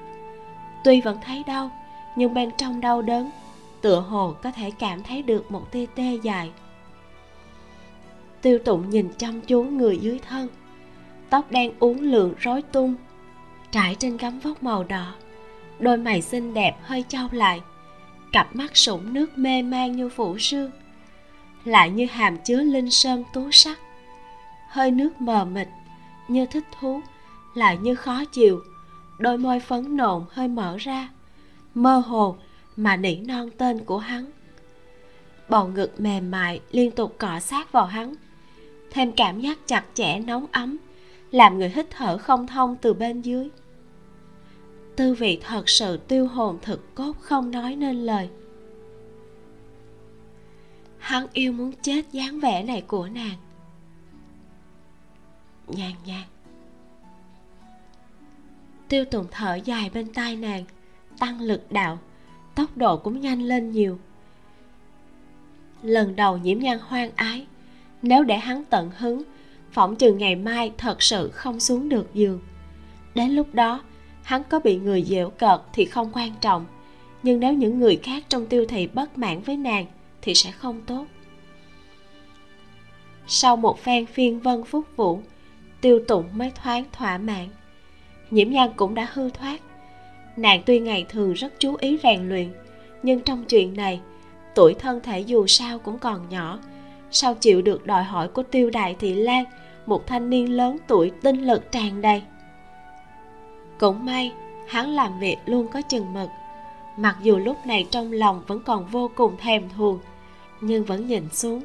Tuy vẫn thấy đau, nhưng bên trong đau đớn, tựa hồ có thể cảm thấy được một tia tê dài tiêu tụng nhìn chăm chú người dưới thân, tóc đen uốn lượn rối tung, trải trên gấm vóc màu đỏ, đôi mày xinh đẹp hơi trao lại, cặp mắt sũng nước mê man như phủ sương, lại như hàm chứa linh sơn tú sắc. Hơi nước mờ mịt, như thích thú, lại như khó chịu đôi môi phấn nộn hơi mở ra. Mơ hồ mà nỉ non tên của hắn. Bầu ngực mềm mại liên tục cọ sát vào hắn. Thêm cảm giác chặt chẽ nóng ấm, làm người hít thở không thông từ bên dưới. Tư vị thật sự tiêu hồn thực cốt không nói nên lời. Hắn yêu muốn chết dáng vẻ này của nàng. Nhàn nhạt tiêu tùng thở dài bên tai nàng. Tăng lực đạo. Tốc độ cũng nhanh lên nhiều. Lần đầu nhiễm nhan hoang ái. Nếu để hắn tận hứng, phỏng chừng ngày mai thật sự không xuống được giường. Đến lúc đó, hắn có bị người dễu cợt thì không quan trọng. Nhưng nếu những người khác trong tiêu thị bất mãn với nàng thì sẽ không tốt. Sau một phen phiên vân phúc vũ, tiêu tụng mới thoáng thỏa mãn nhiễm nhan cũng đã hư thoát. Nàng tuy ngày thường rất chú ý rèn luyện, nhưng trong chuyện này, tuổi thân thể dù sao cũng còn nhỏ. Sao chịu được đòi hỏi của tiêu đại thị lan, một thanh niên lớn tuổi tinh lực tràn đầy? Cũng may, hắn làm việc luôn có chừng mực. Mặc dù lúc này trong lòng vẫn còn vô cùng thèm thuồng, nhưng vẫn nhìn xuống,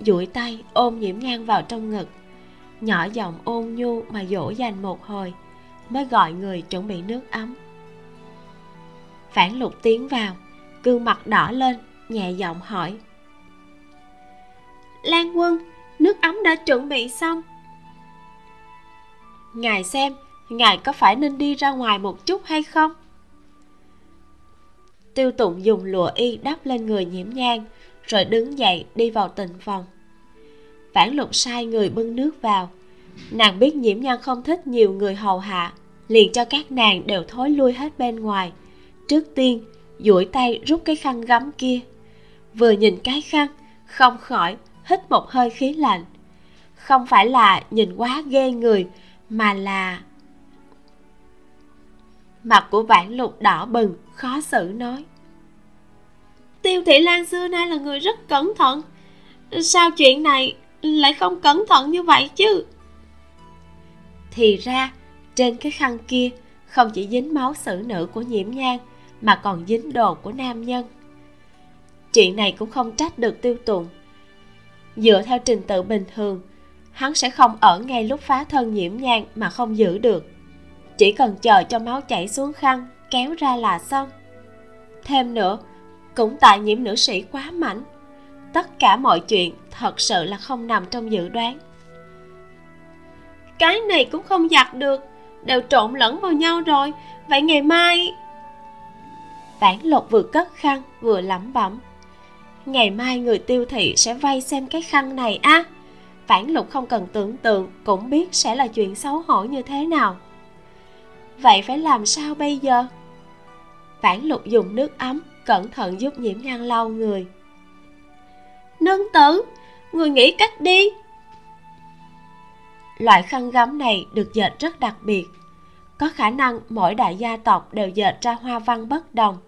duỗi tay ôm nhiễm Nhan vào trong ngực. Nhỏ giọng ôn nhu mà dỗ dành một hồi mới gọi người chuẩn bị nước ấm. Phản lục tiến vào, gương mặt đỏ lên, nhẹ giọng hỏi. Lan quân, nước ấm đã chuẩn bị xong. Ngài xem, ngài có phải nên đi ra ngoài một chút hay không? Tiêu tụng dùng lụa y đắp lên người nhiễm nhang rồi đứng dậy đi vào tình phòng. Vãn lục sai người bưng nước vào nàng biết nhiễm nhan không thích nhiều người hầu hạ, liền cho các nàng đều thối lui hết bên ngoài. Trước tiên, duỗi tay rút cái khăn gấm kia. Vừa nhìn cái khăn, không khỏi hít một hơi khí lạnh. Không phải là nhìn quá ghê người, mà là mặt của vãn lục đỏ bừng, khó xử nói. Tiêu thị lan xưa nay là người rất cẩn thận. Sao chuyện này lại không cẩn thận như vậy chứ? Thì ra, trên cái khăn kia không chỉ dính máu xử nữ của nhiễm nhang mà còn dính đồ của nam nhân. Chuyện này cũng không trách được tiêu tụng dựa theo trình tự bình thường, hắn sẽ không ở ngay lúc phá thân nhiễm nhang mà không giữ được. Chỉ cần chờ cho máu chảy xuống khăn, kéo ra là xong. Thêm nữa, cũng tại nhiễm nữ sĩ quá mạnh, tất cả mọi chuyện thật sự là không nằm trong dự đoán cái này cũng không giặt được. Đều trộn lẫn vào nhau rồi. Vậy ngày mai? Vãn lục vừa cất khăn, vừa lẩm bẩm. Ngày mai người tiêu thị sẽ vay xem cái khăn này á. À? vãn lục không cần tưởng tượng, cũng biết sẽ là chuyện xấu hổ như thế nào. Vậy phải làm sao bây giờ? Vãn lục dùng nước ấm, cẩn thận giúp nhiễm nhan lau người. Nương tử, người nghĩ cách đi loại khăn gấm này được dệt rất đặc biệt. Có khả năng mỗi đại gia tộc đều dệt ra hoa văn bất đồng.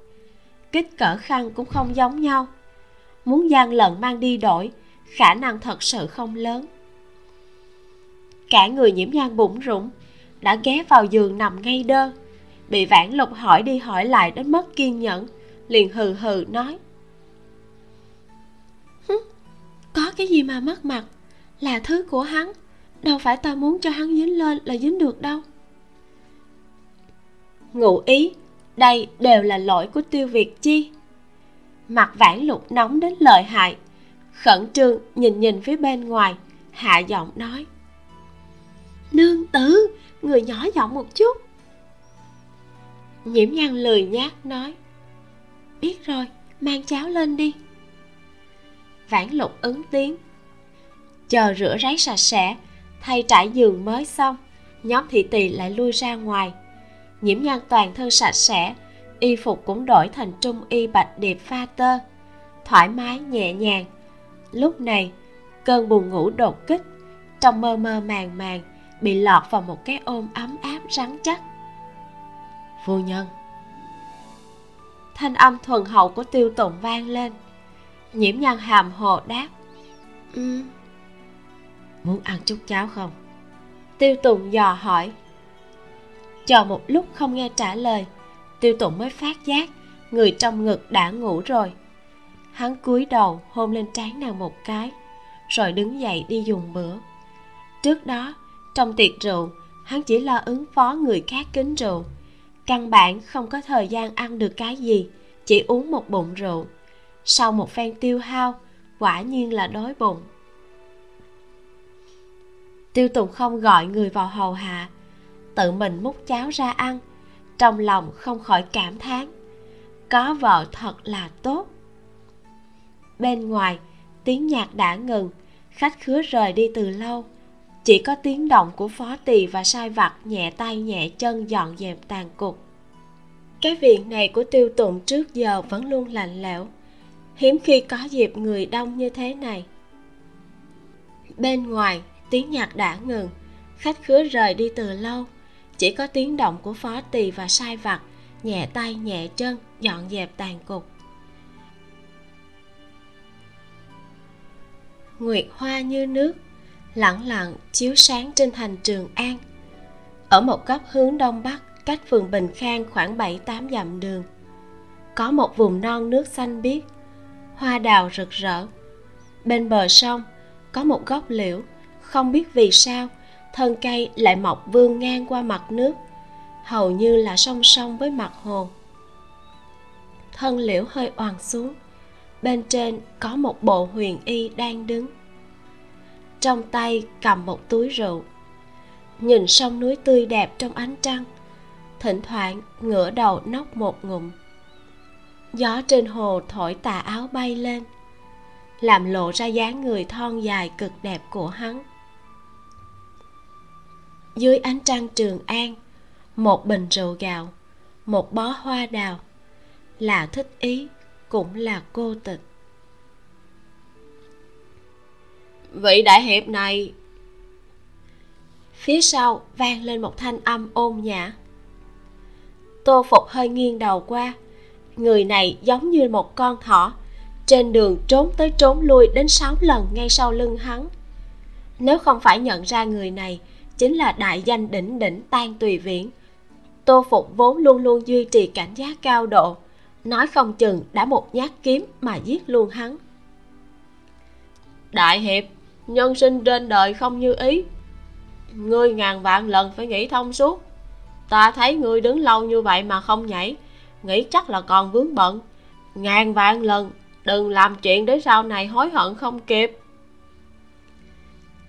Kích cỡ khăn cũng không giống nhau. Muốn gian lận mang đi đổi, khả năng thật sự không lớn. Cả người nhiễm nhan bủng rủng đã ghé vào giường nằm ngay đơ. Bị vãn lục hỏi đi hỏi lại đến mất kiên nhẫn, liền hừ hừ nói. Có cái gì mà mất mặt? Là thứ của hắn đâu phải ta muốn cho hắn dính lên là dính được đâu. Ngụ ý, đây đều là lỗi của tiêu việt chi. Mặt vãn lục nóng đến lợi hại. Khẩn trương nhìn nhìn phía bên ngoài, hạ giọng nói. Nương tử, người nhỏ giọng một chút. Nhiễm nhan lười nhác nói. Biết rồi, mang cháo lên đi. Vãn lục ứng tiếng. Chờ rửa ráy sạch sẽ thay trải giường mới xong, nhóm thị tỳ lại lui ra ngoài. Nhiễm nhan toàn thân sạch sẽ, y phục cũng đổi thành trung y bạch điệp pha tơ. Thoải mái, nhẹ nhàng. Lúc này, cơn buồn ngủ đột kích. Trong mơ mơ màng màng, bị lọt vào một cái ôm ấm áp rắn chắc. Phu nhân. Thanh âm thuần hậu của tiêu tụng vang lên. Nhiễm nhan hàm hồ đáp. Ừ muốn ăn chút cháo không? Tiêu Tùng dò hỏi. Chờ một lúc không nghe trả lời, tiêu Tùng mới phát giác người trong ngực đã ngủ rồi. Hắn cúi đầu hôn lên trán nàng một cái, rồi đứng dậy đi dùng bữa. Trước đó, trong tiệc rượu, hắn chỉ lo ứng phó người khác kính rượu. Căn bản không có thời gian ăn được cái gì, chỉ uống một bụng rượu. Sau một phen tiêu hao, quả nhiên là đói bụng tiêu tùng không gọi người vào hầu hạ. Tự mình múc cháo ra ăn, trong lòng không khỏi cảm thán. Có vợ thật là tốt. Bên ngoài, tiếng nhạc đã ngừng, khách khứa rời đi từ lâu. Chỉ có tiếng động của phó tỳ và sai vặt nhẹ tay nhẹ chân dọn dẹp tàn cục. Cái viện này của tiêu tụng trước giờ vẫn luôn lạnh lẽo. Hiếm khi có dịp người đông như thế này. Bên ngoài tiếng nhạc đã ngừng. Khách khứa rời đi từ lâu. Chỉ có tiếng động của phó tỳ và sai vặt, nhẹ tay nhẹ chân, dọn dẹp tàn cục. Nguyệt hoa như nước lẳng lặng chiếu sáng trên thành trường an. Ở một góc hướng đông bắc, cách phường bình khang khoảng bảy tám dặm đường. Có một vùng non nước xanh biếc, hoa đào rực rỡ. Bên bờ sông, có một gốc liễu không biết vì sao, thân cây lại mọc vươn ngang qua mặt nước, hầu như là song song với mặt hồ. Thân liễu hơi oằn xuống, bên trên có một bộ huyền y đang đứng. Trong tay cầm một túi rượu. Nhìn sông núi tươi đẹp trong ánh trăng, thỉnh thoảng ngửa đầu nốc một ngụm. Gió trên hồ thổi tà áo bay lên, làm lộ ra dáng người thon dài cực đẹp của hắn dưới ánh trăng trường an một bình rượu gạo một bó hoa đào. Là thích ý cũng là cô tịch. Vị đại hiệp này. Phía sau vang lên một thanh âm ôn nhã. Tô phục hơi nghiêng đầu qua. Người này giống như một con thỏ trên đường trốn tới trốn lui đến sáu lần ngay sau lưng hắn. Nếu không phải nhận ra người này chính là đại danh đỉnh đỉnh tan tùy viễn. Tô phục vốn luôn luôn duy trì cảnh giác cao độ, nói không chừng đã một nhát kiếm mà giết luôn hắn. Đại hiệp, nhân sinh trên đời không như ý. Ngươi ngàn vạn lần phải nghĩ thông suốt. Ta thấy ngươi đứng lâu như vậy mà không nhảy, nghĩ chắc là còn vướng bận. Ngàn vạn lần đừng làm chuyện để sau này hối hận không kịp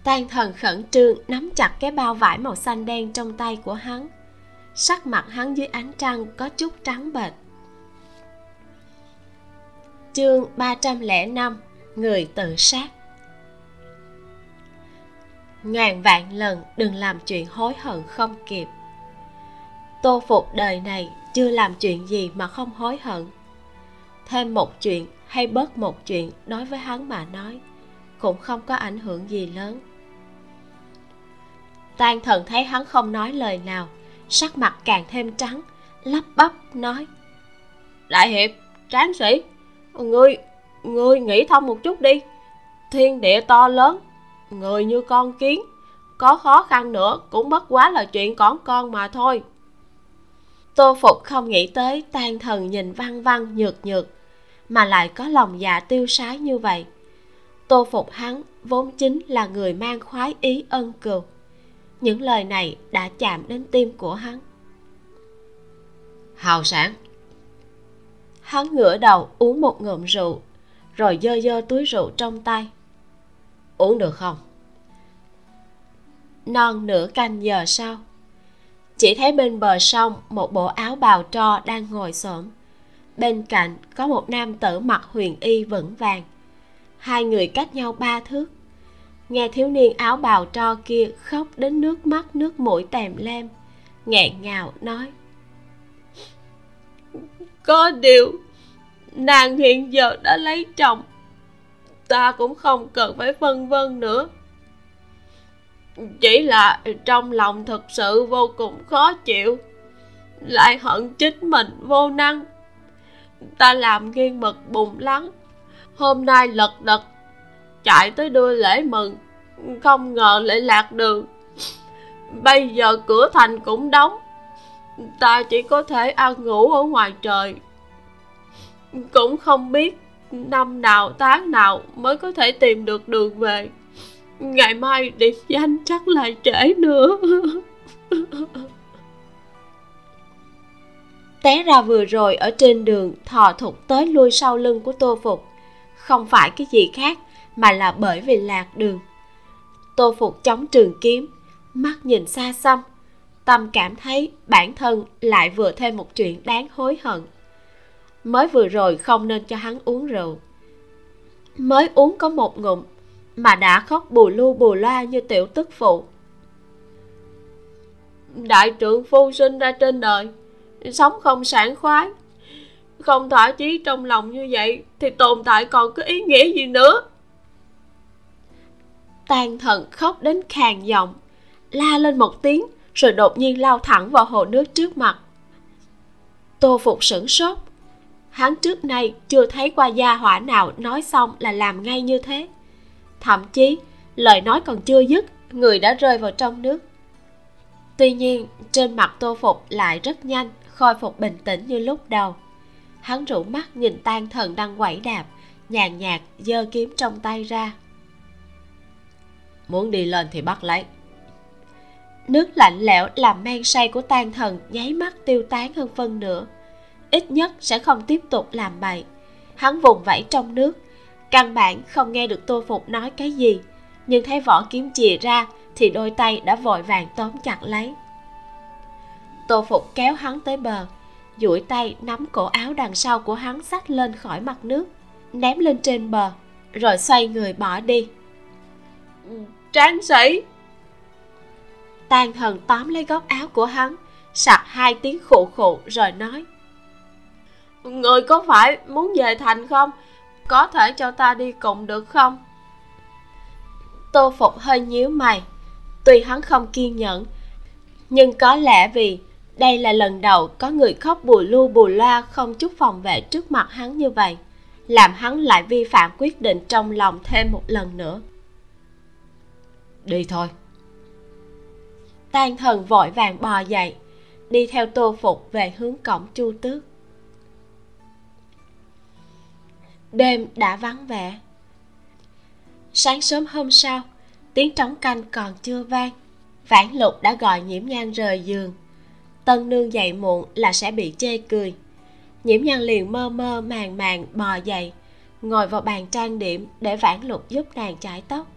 tan thần khẩn trương nắm chặt cái bao vải màu xanh đen trong tay của hắn. Sắc mặt hắn dưới ánh trăng có chút trắng bệch. Chương 305 người tự sát. Ngàn vạn lần đừng làm chuyện hối hận không kịp. Tô phục đời này chưa làm chuyện gì mà không hối hận. Thêm một chuyện hay bớt một chuyện đối với hắn mà nói cũng không có ảnh hưởng gì lớn tan thần thấy hắn không nói lời nào. Sắc mặt càng thêm trắng, lắp bắp nói. Đại hiệp, tráng sĩ, ngươi ngươi nghĩ thông một chút đi. Thiên địa to lớn, người như con kiến, có khó khăn nữa cũng bất quá là chuyện còn con mà thôi. Tô phục không nghĩ tới tan thần nhìn văn văn nhược nhược, mà lại có lòng dạ tiêu sái như vậy. Tô phục hắn vốn chính là người mang khoái ý ân cừu những lời này đã chạm đến tim của hắn. Hào sản hắn ngửa đầu uống một ngụm rượu rồi dơ dơ túi rượu trong tay. Uống được không? Non nửa canh giờ sau chỉ thấy bên bờ sông một bộ áo bào tro đang ngồi xổm. Bên cạnh có một nam tử mặc huyền y vững vàng. Hai người cách nhau ba thước nghe thiếu niên áo bào tro kia khóc đến nước mắt, nước mũi tèm lem. Nghẹn ngào nói, có điều, nàng hiện giờ đã lấy chồng. Ta cũng không cần phải phân vân nữa. Chỉ là trong lòng thực sự vô cùng khó chịu, lại hận chính mình vô năng. Ta làm nghiêng mực bùng lắng. Hôm nay lật đật chạy tới đưa lễ mừng. Không ngờ lại lạc đường. Bây giờ cửa thành cũng đóng. Ta chỉ có thể ăn ngủ ở ngoài trời. Cũng không biết năm nào, tháng nào mới có thể tìm được đường về. Ngày mai điểm danh chắc lại trễ nữa. Té ra vừa rồi ở trên đường, thò thục tới lui sau lưng của tô phục. Không phải cái gì khác mà là bởi vì lạc đường. Tô phục chống trường kiếm, mắt nhìn xa xăm, tâm cảm thấy bản thân lại vừa thêm một chuyện đáng hối hận. Mới vừa rồi không nên cho hắn uống rượu. Mới uống có một ngụm mà đã khóc bù lu bù loa như tiểu tức phụ. Đại trưởng phu sinh ra trên đời, sống không sảng khoái, không thỏa chí trong lòng như vậy thì tồn tại còn có ý nghĩa gì nữa? Tan thần khóc đến khàn giọng, la lên một tiếng, rồi đột nhiên lao thẳng vào hồ nước trước mặt. Tô phục sửng sốt. Hắn trước nay chưa thấy qua gia hỏa nào nói xong là làm ngay như thế. Thậm chí, lời nói còn chưa dứt, người đã rơi vào trong nước. Tuy nhiên, trên mặt tô phục lại rất nhanh, khôi phục bình tĩnh như lúc đầu. Hắn rủ mắt nhìn tan thần đang quẩy đạp, nhàn nhạt giơ kiếm trong tay ra muốn đi lên thì bắt lấy. Nước lạnh lẽo làm men say của tan thần nháy mắt tiêu tán hơn phân nửa. Ít nhất sẽ không tiếp tục làm bậy. Hắn vùng vẫy trong nước. Căn bản không nghe được tô phục nói cái gì. Nhưng thấy vỏ kiếm chìa ra thì đôi tay đã vội vàng tóm chặt lấy. Tô phục kéo hắn tới bờ. Duỗi tay nắm cổ áo đằng sau của hắn xách lên khỏi mặt nước. Ném lên trên bờ, rồi xoay người bỏ đi tráng sĩ. Tàn thần tóm lấy góc áo của hắn sặc hai tiếng khụ khụ rồi nói. Người có phải muốn về thành không? Có thể cho ta đi cùng được không? Tô phục hơi nhíu mày. Tuy hắn không kiên nhẫn nhưng có lẽ vì đây là lần đầu có người khóc bù lu bù loa không chút phòng vệ trước mặt hắn như vậy làm hắn lại vi phạm quyết định trong lòng thêm một lần nữa đi thôi. Tan thần vội vàng bò dậy, đi theo tô phục về hướng cổng chu tước. Đêm đã vắng vẻ. Sáng sớm hôm sau, tiếng trống canh còn chưa vang. Vãn lục đã gọi nhiễm nhan rời giường. Tân nương dậy muộn là sẽ bị chê cười. Nhiễm nhan liền mơ mơ màng màng bò dậy, ngồi vào bàn trang điểm để vãn lục giúp nàng chải tóc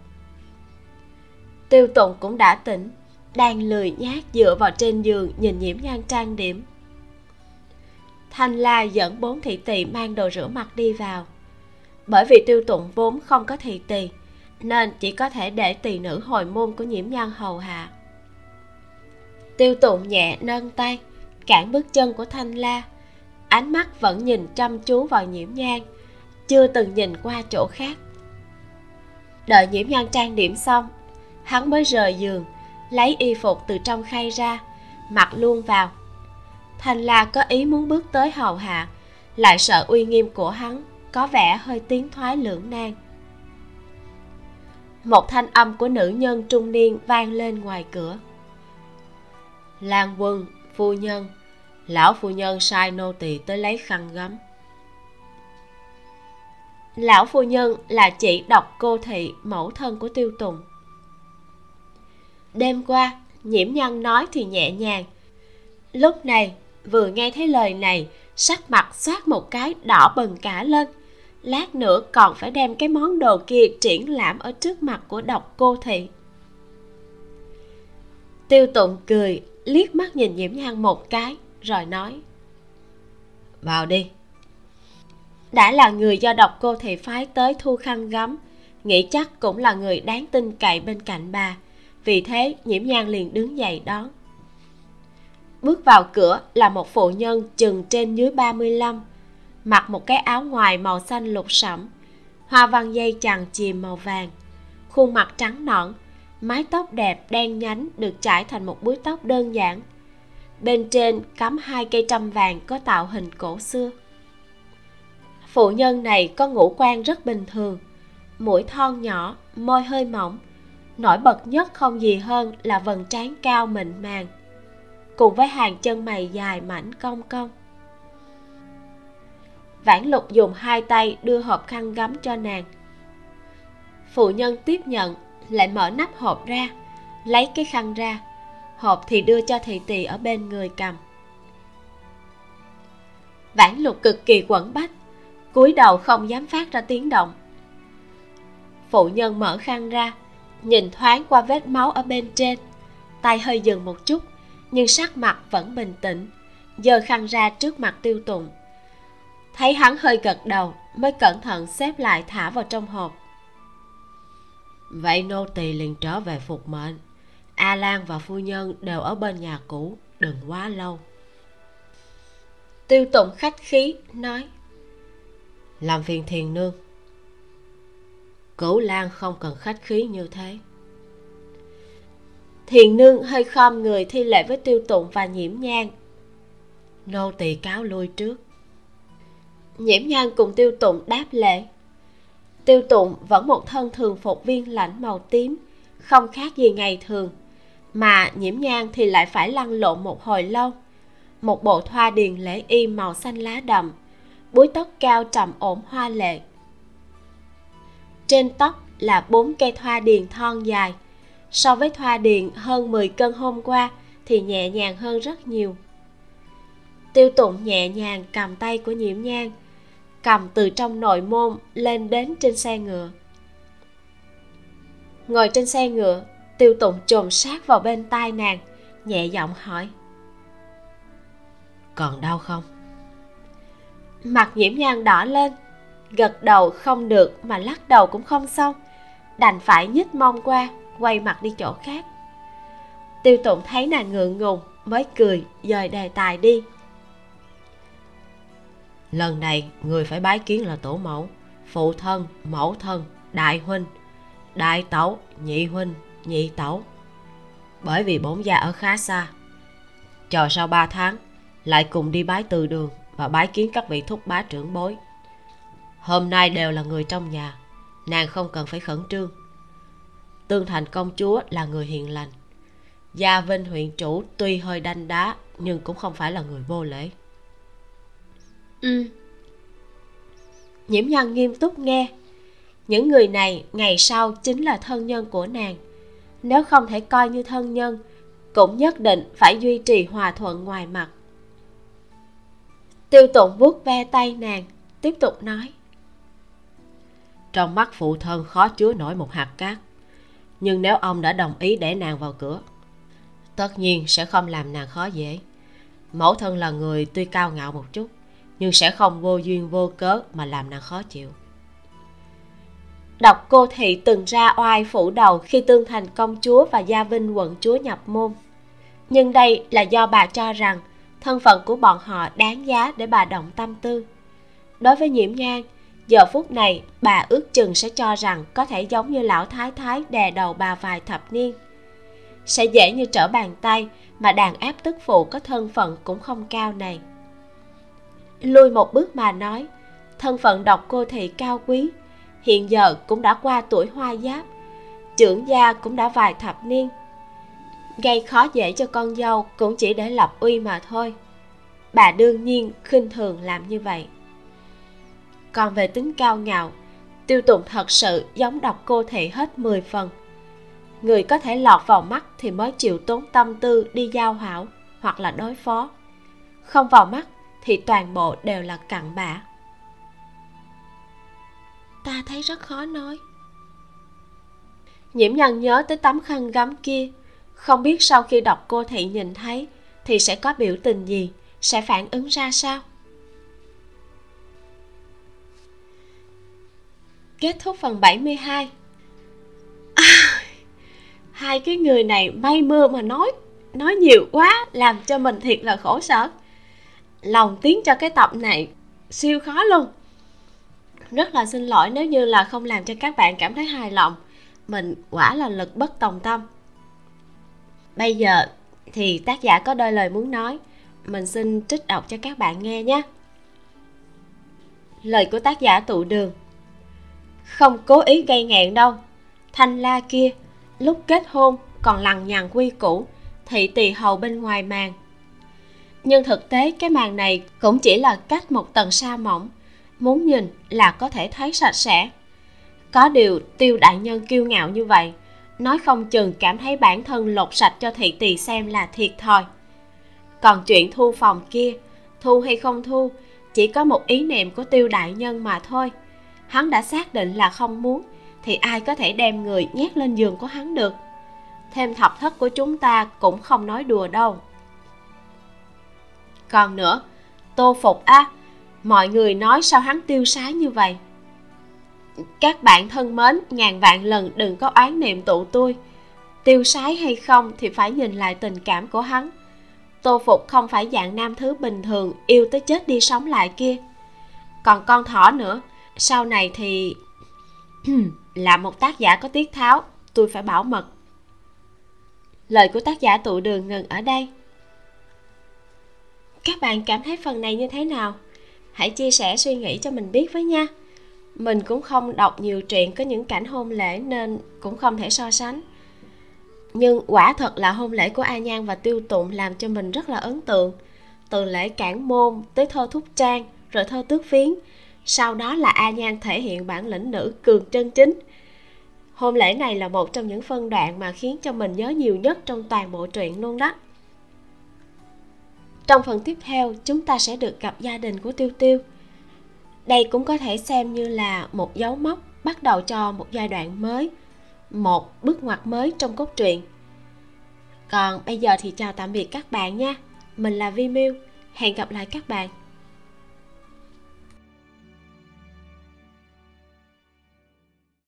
tiêu tụng cũng đã tỉnh, đang lười nhác dựa vào trên giường nhìn nhiễm nhan trang điểm. Thanh la dẫn bốn thị tỳ mang đồ rửa mặt đi vào. Bởi vì tiêu tụng vốn không có thị tỳ, nên chỉ có thể để tỳ nữ hồi môn của nhiễm nhan hầu hạ. Tiêu tụng nhẹ nâng tay, cản bước chân của thanh la. Ánh mắt vẫn nhìn chăm chú vào nhiễm nhan, chưa từng nhìn qua chỗ khác. Đợi nhiễm nhan trang điểm xong hắn mới rời giường, lấy y phục từ trong khay ra, mặc luôn vào. Thành la có ý muốn bước tới hầu hạ, lại sợ uy nghiêm của hắn có vẻ hơi tiến thoái lưỡng nan. Một thanh âm của nữ nhân trung niên vang lên ngoài cửa. Lan quân, phu nhân, lão phu nhân sai nô tỳ tới lấy khăn gấm. Lão phu nhân là chị độc cô thị mẫu thân của tiêu tùng đêm qua, nhiễm nhân nói thì nhẹ nhàng. Lúc này, vừa nghe thấy lời này, sắc mặt xoát một cái, đỏ bừng cả lên. Lát nữa còn phải đem cái món đồ kia triển lãm ở trước mặt của độc cô thị. Tiêu tụng cười, liếc mắt nhìn nhiễm nhan một cái, rồi nói, vào đi. Đã là người do độc cô thị phái tới thu khăn gấm, nghĩ chắc cũng là người đáng tin cậy bên cạnh bà vì thế, nhiễm nhan liền đứng dậy đón. Bước vào cửa là một phụ nhân chừng trên dưới 35 mặc một cái áo ngoài màu xanh lục sẫm, hoa văn dây chằng chìm màu vàng, khuôn mặt trắng nõn, mái tóc đẹp đen nhánh được trải thành một búi tóc đơn giản. Bên trên cắm hai cây trăm vàng có tạo hình cổ xưa. Phụ nhân này có ngũ quan rất bình thường, mũi thon nhỏ, môi hơi mỏng nổi bật nhất không gì hơn là vầng trán cao mịn màng, cùng với hàng chân mày dài mảnh cong cong. Vãn lục dùng hai tay đưa hộp khăn gấm cho nàng. Phụ nhân tiếp nhận, lại mở nắp hộp ra, lấy cái khăn ra. Hộp thì đưa cho thị tỳ ở bên người cầm. Vãn lục cực kỳ quẩn bách, cúi đầu không dám phát ra tiếng động. Phụ nhân mở khăn ra nhìn thoáng qua vết máu ở bên trên. Tay hơi dừng một chút nhưng sắc mặt vẫn bình tĩnh giơ khăn ra trước mặt tiêu tụng thấy hắn hơi gật đầu mới cẩn thận xếp lại thả vào trong hộp. Vậy nô tỳ liền trở về phục mệnh. A lan và phu nhân đều ở bên nhà cũ đừng quá lâu. Tiêu tụng khách khí nói. Làm phiền thiền nương cửu lan không cần khách khí như thế. Thiền nương hơi khom người thi lễ với tiêu tụng và nhiễm nhang nô tỳ cáo lui trước. Nhiễm nhang cùng tiêu tụng đáp lễ. Tiêu tụng vẫn một thân thường phục viên lãnh màu tím, không khác gì ngày thường, mà nhiễm nhang thì lại phải lăn lộn một hồi lâu. Một bộ thoa điền lễ y màu xanh lá đậm, búi tóc cao trầm ổn hoa lệ trên tóc là bốn cây thoa điền thon dài. So với thoa điền hơn 10 cân hôm qua thì nhẹ nhàng hơn rất nhiều. Tiêu tụng nhẹ nhàng cầm tay của nhiễm nhang cầm từ trong nội môn lên đến trên xe ngựa. Ngồi trên xe ngựa, tiêu tụng chồm sát vào bên tai nàng, nhẹ giọng hỏi. Còn đau không? Mặt nhiễm nhang đỏ lên gật đầu không được mà lắc đầu cũng không xong. Đành phải nhích mông qua, quay mặt đi chỗ khác. Tiêu tụng thấy nàng ngượng ngùng, mới cười, dời đề tài đi. Lần này, người phải bái kiến là tổ mẫu, phụ thân, mẫu thân, đại huynh, đại tẩu, nhị huynh, nhị tẩu. Bởi vì bốn gia ở khá xa, chờ sau ba tháng, lại cùng đi bái từ đường và bái kiến các vị thúc bá trưởng bối hôm nay đều là người trong nhà. Nàng không cần phải khẩn trương. Tương thành công chúa là người hiền lành. Gia vinh huyện chủ tuy hơi đanh đá, nhưng cũng không phải là người vô lễ. Ừ. Nhiễm nhân nghiêm túc nghe. Những người này ngày sau chính là thân nhân của nàng. Nếu không thể coi như thân nhân, cũng nhất định phải duy trì hòa thuận ngoài mặt. Tiêu tụng vuốt ve tay nàng, tiếp tục nói trong mắt phụ thân khó chứa nổi một hạt cát. Nhưng nếu ông đã đồng ý để nàng vào cửa, tất nhiên sẽ không làm nàng khó dễ. Mẫu thân là người tuy cao ngạo một chút, nhưng sẽ không vô duyên vô cớ mà làm nàng khó chịu. Đọc cô thị từng ra oai phủ đầu khi tương thành công chúa và gia vinh quận chúa nhập môn. Nhưng đây là do bà cho rằng thân phận của bọn họ đáng giá để bà động tâm tư. Đối với nhiễm nhang giờ phút này, bà ước chừng sẽ cho rằng có thể giống như lão thái thái đè đầu bà vài thập niên. Sẽ dễ như trở bàn tay, mà đàn áp tức phụ có thân phận cũng không cao này. Lui một bước mà nói, thân phận độc cô thị cao quý, hiện giờ cũng đã qua tuổi hoa giáp, trưởng gia cũng đã vài thập niên. Gây khó dễ cho con dâu cũng chỉ để lập uy mà thôi. Bà đương nhiên khinh thường làm như vậy còn về tính cao ngạo. Tiêu tụng thật sự giống độc cô thị hết 10 phần. Người có thể lọt vào mắt thì mới chịu tốn tâm tư đi giao hảo hoặc là đối phó. Không vào mắt thì toàn bộ đều là cặn bã. Ta thấy rất khó nói. Nhiễm nhân nhớ tới tấm khăn gấm kia. Không biết sau khi đọc cô thị nhìn thấy thì sẽ có biểu tình gì sẽ phản ứng ra sao Kết thúc phần 72 à, Hai cái người này mây mưa mà nói Nói nhiều quá Làm cho mình thiệt là khổ sở. Lòng tiếng cho cái tập này Siêu khó luôn. Rất là xin lỗi nếu như là không làm cho các bạn cảm thấy hài lòng. Mình quả là lực bất tòng tâm. Bây giờ thì tác giả có đôi lời muốn nói. Mình xin trích đọc cho các bạn nghe nhé. Lời của tác giả tụ đường không cố ý gây nghẹn đâu. Thanh la kia, lúc kết hôn còn lằng nhằng quy củ, thị tỳ hầu bên ngoài màn. Nhưng thực tế cái màn này cũng chỉ là cách một tầng sa mỏng, muốn nhìn là có thể thấy sạch sẽ. Có điều tiêu đại nhân kiêu ngạo như vậy, nói không chừng cảm thấy bản thân lột sạch cho thị tỳ xem là thiệt thòi. Còn chuyện thu phòng kia, thu hay không thu, chỉ có một ý niệm của tiêu đại nhân mà thôi hắn đã xác định là không muốn, thì ai có thể đem người nhét lên giường của hắn được? Thêm thập thất của chúng ta cũng không nói đùa đâu. Còn nữa, tô phục á, mọi người nói sao hắn tiêu sái như vậy? Các bạn thân mến, ngàn vạn lần đừng có oán niệm tụ tôi. Tiêu sái hay không thì phải nhìn lại tình cảm của hắn. Tô phục không phải dạng nam thứ bình thường yêu tới chết đi sống lại kia. Còn con thỏ nữa sau này thì là một tác giả có tiết tháo, tôi phải bảo mật. Lời của tác giả tụ đường ngừng ở đây. Các bạn cảm thấy phần này như thế nào? Hãy chia sẻ suy nghĩ cho mình biết với nha. Mình cũng không đọc nhiều truyện có những cảnh hôn lễ nên cũng không thể so sánh. Nhưng quả thật là hôn lễ của a nhan và tiêu tụng làm cho mình rất là ấn tượng. Từ lễ cản môn tới thơ thúc trang, rồi thơ tước phiến sau đó là a nhan thể hiện bản lĩnh nữ cường chân chính. Hôn lễ này là một trong những phân đoạn mà khiến cho mình nhớ nhiều nhất trong toàn bộ truyện luôn đó. Trong phần tiếp theo, chúng ta sẽ được gặp gia đình của tiêu tiêu. Đây cũng có thể xem như là một dấu mốc bắt đầu cho một giai đoạn mới, một bước ngoặt mới trong cốt truyện. Còn bây giờ thì chào tạm biệt các bạn nha. Mình là vi miu hẹn gặp lại các bạn.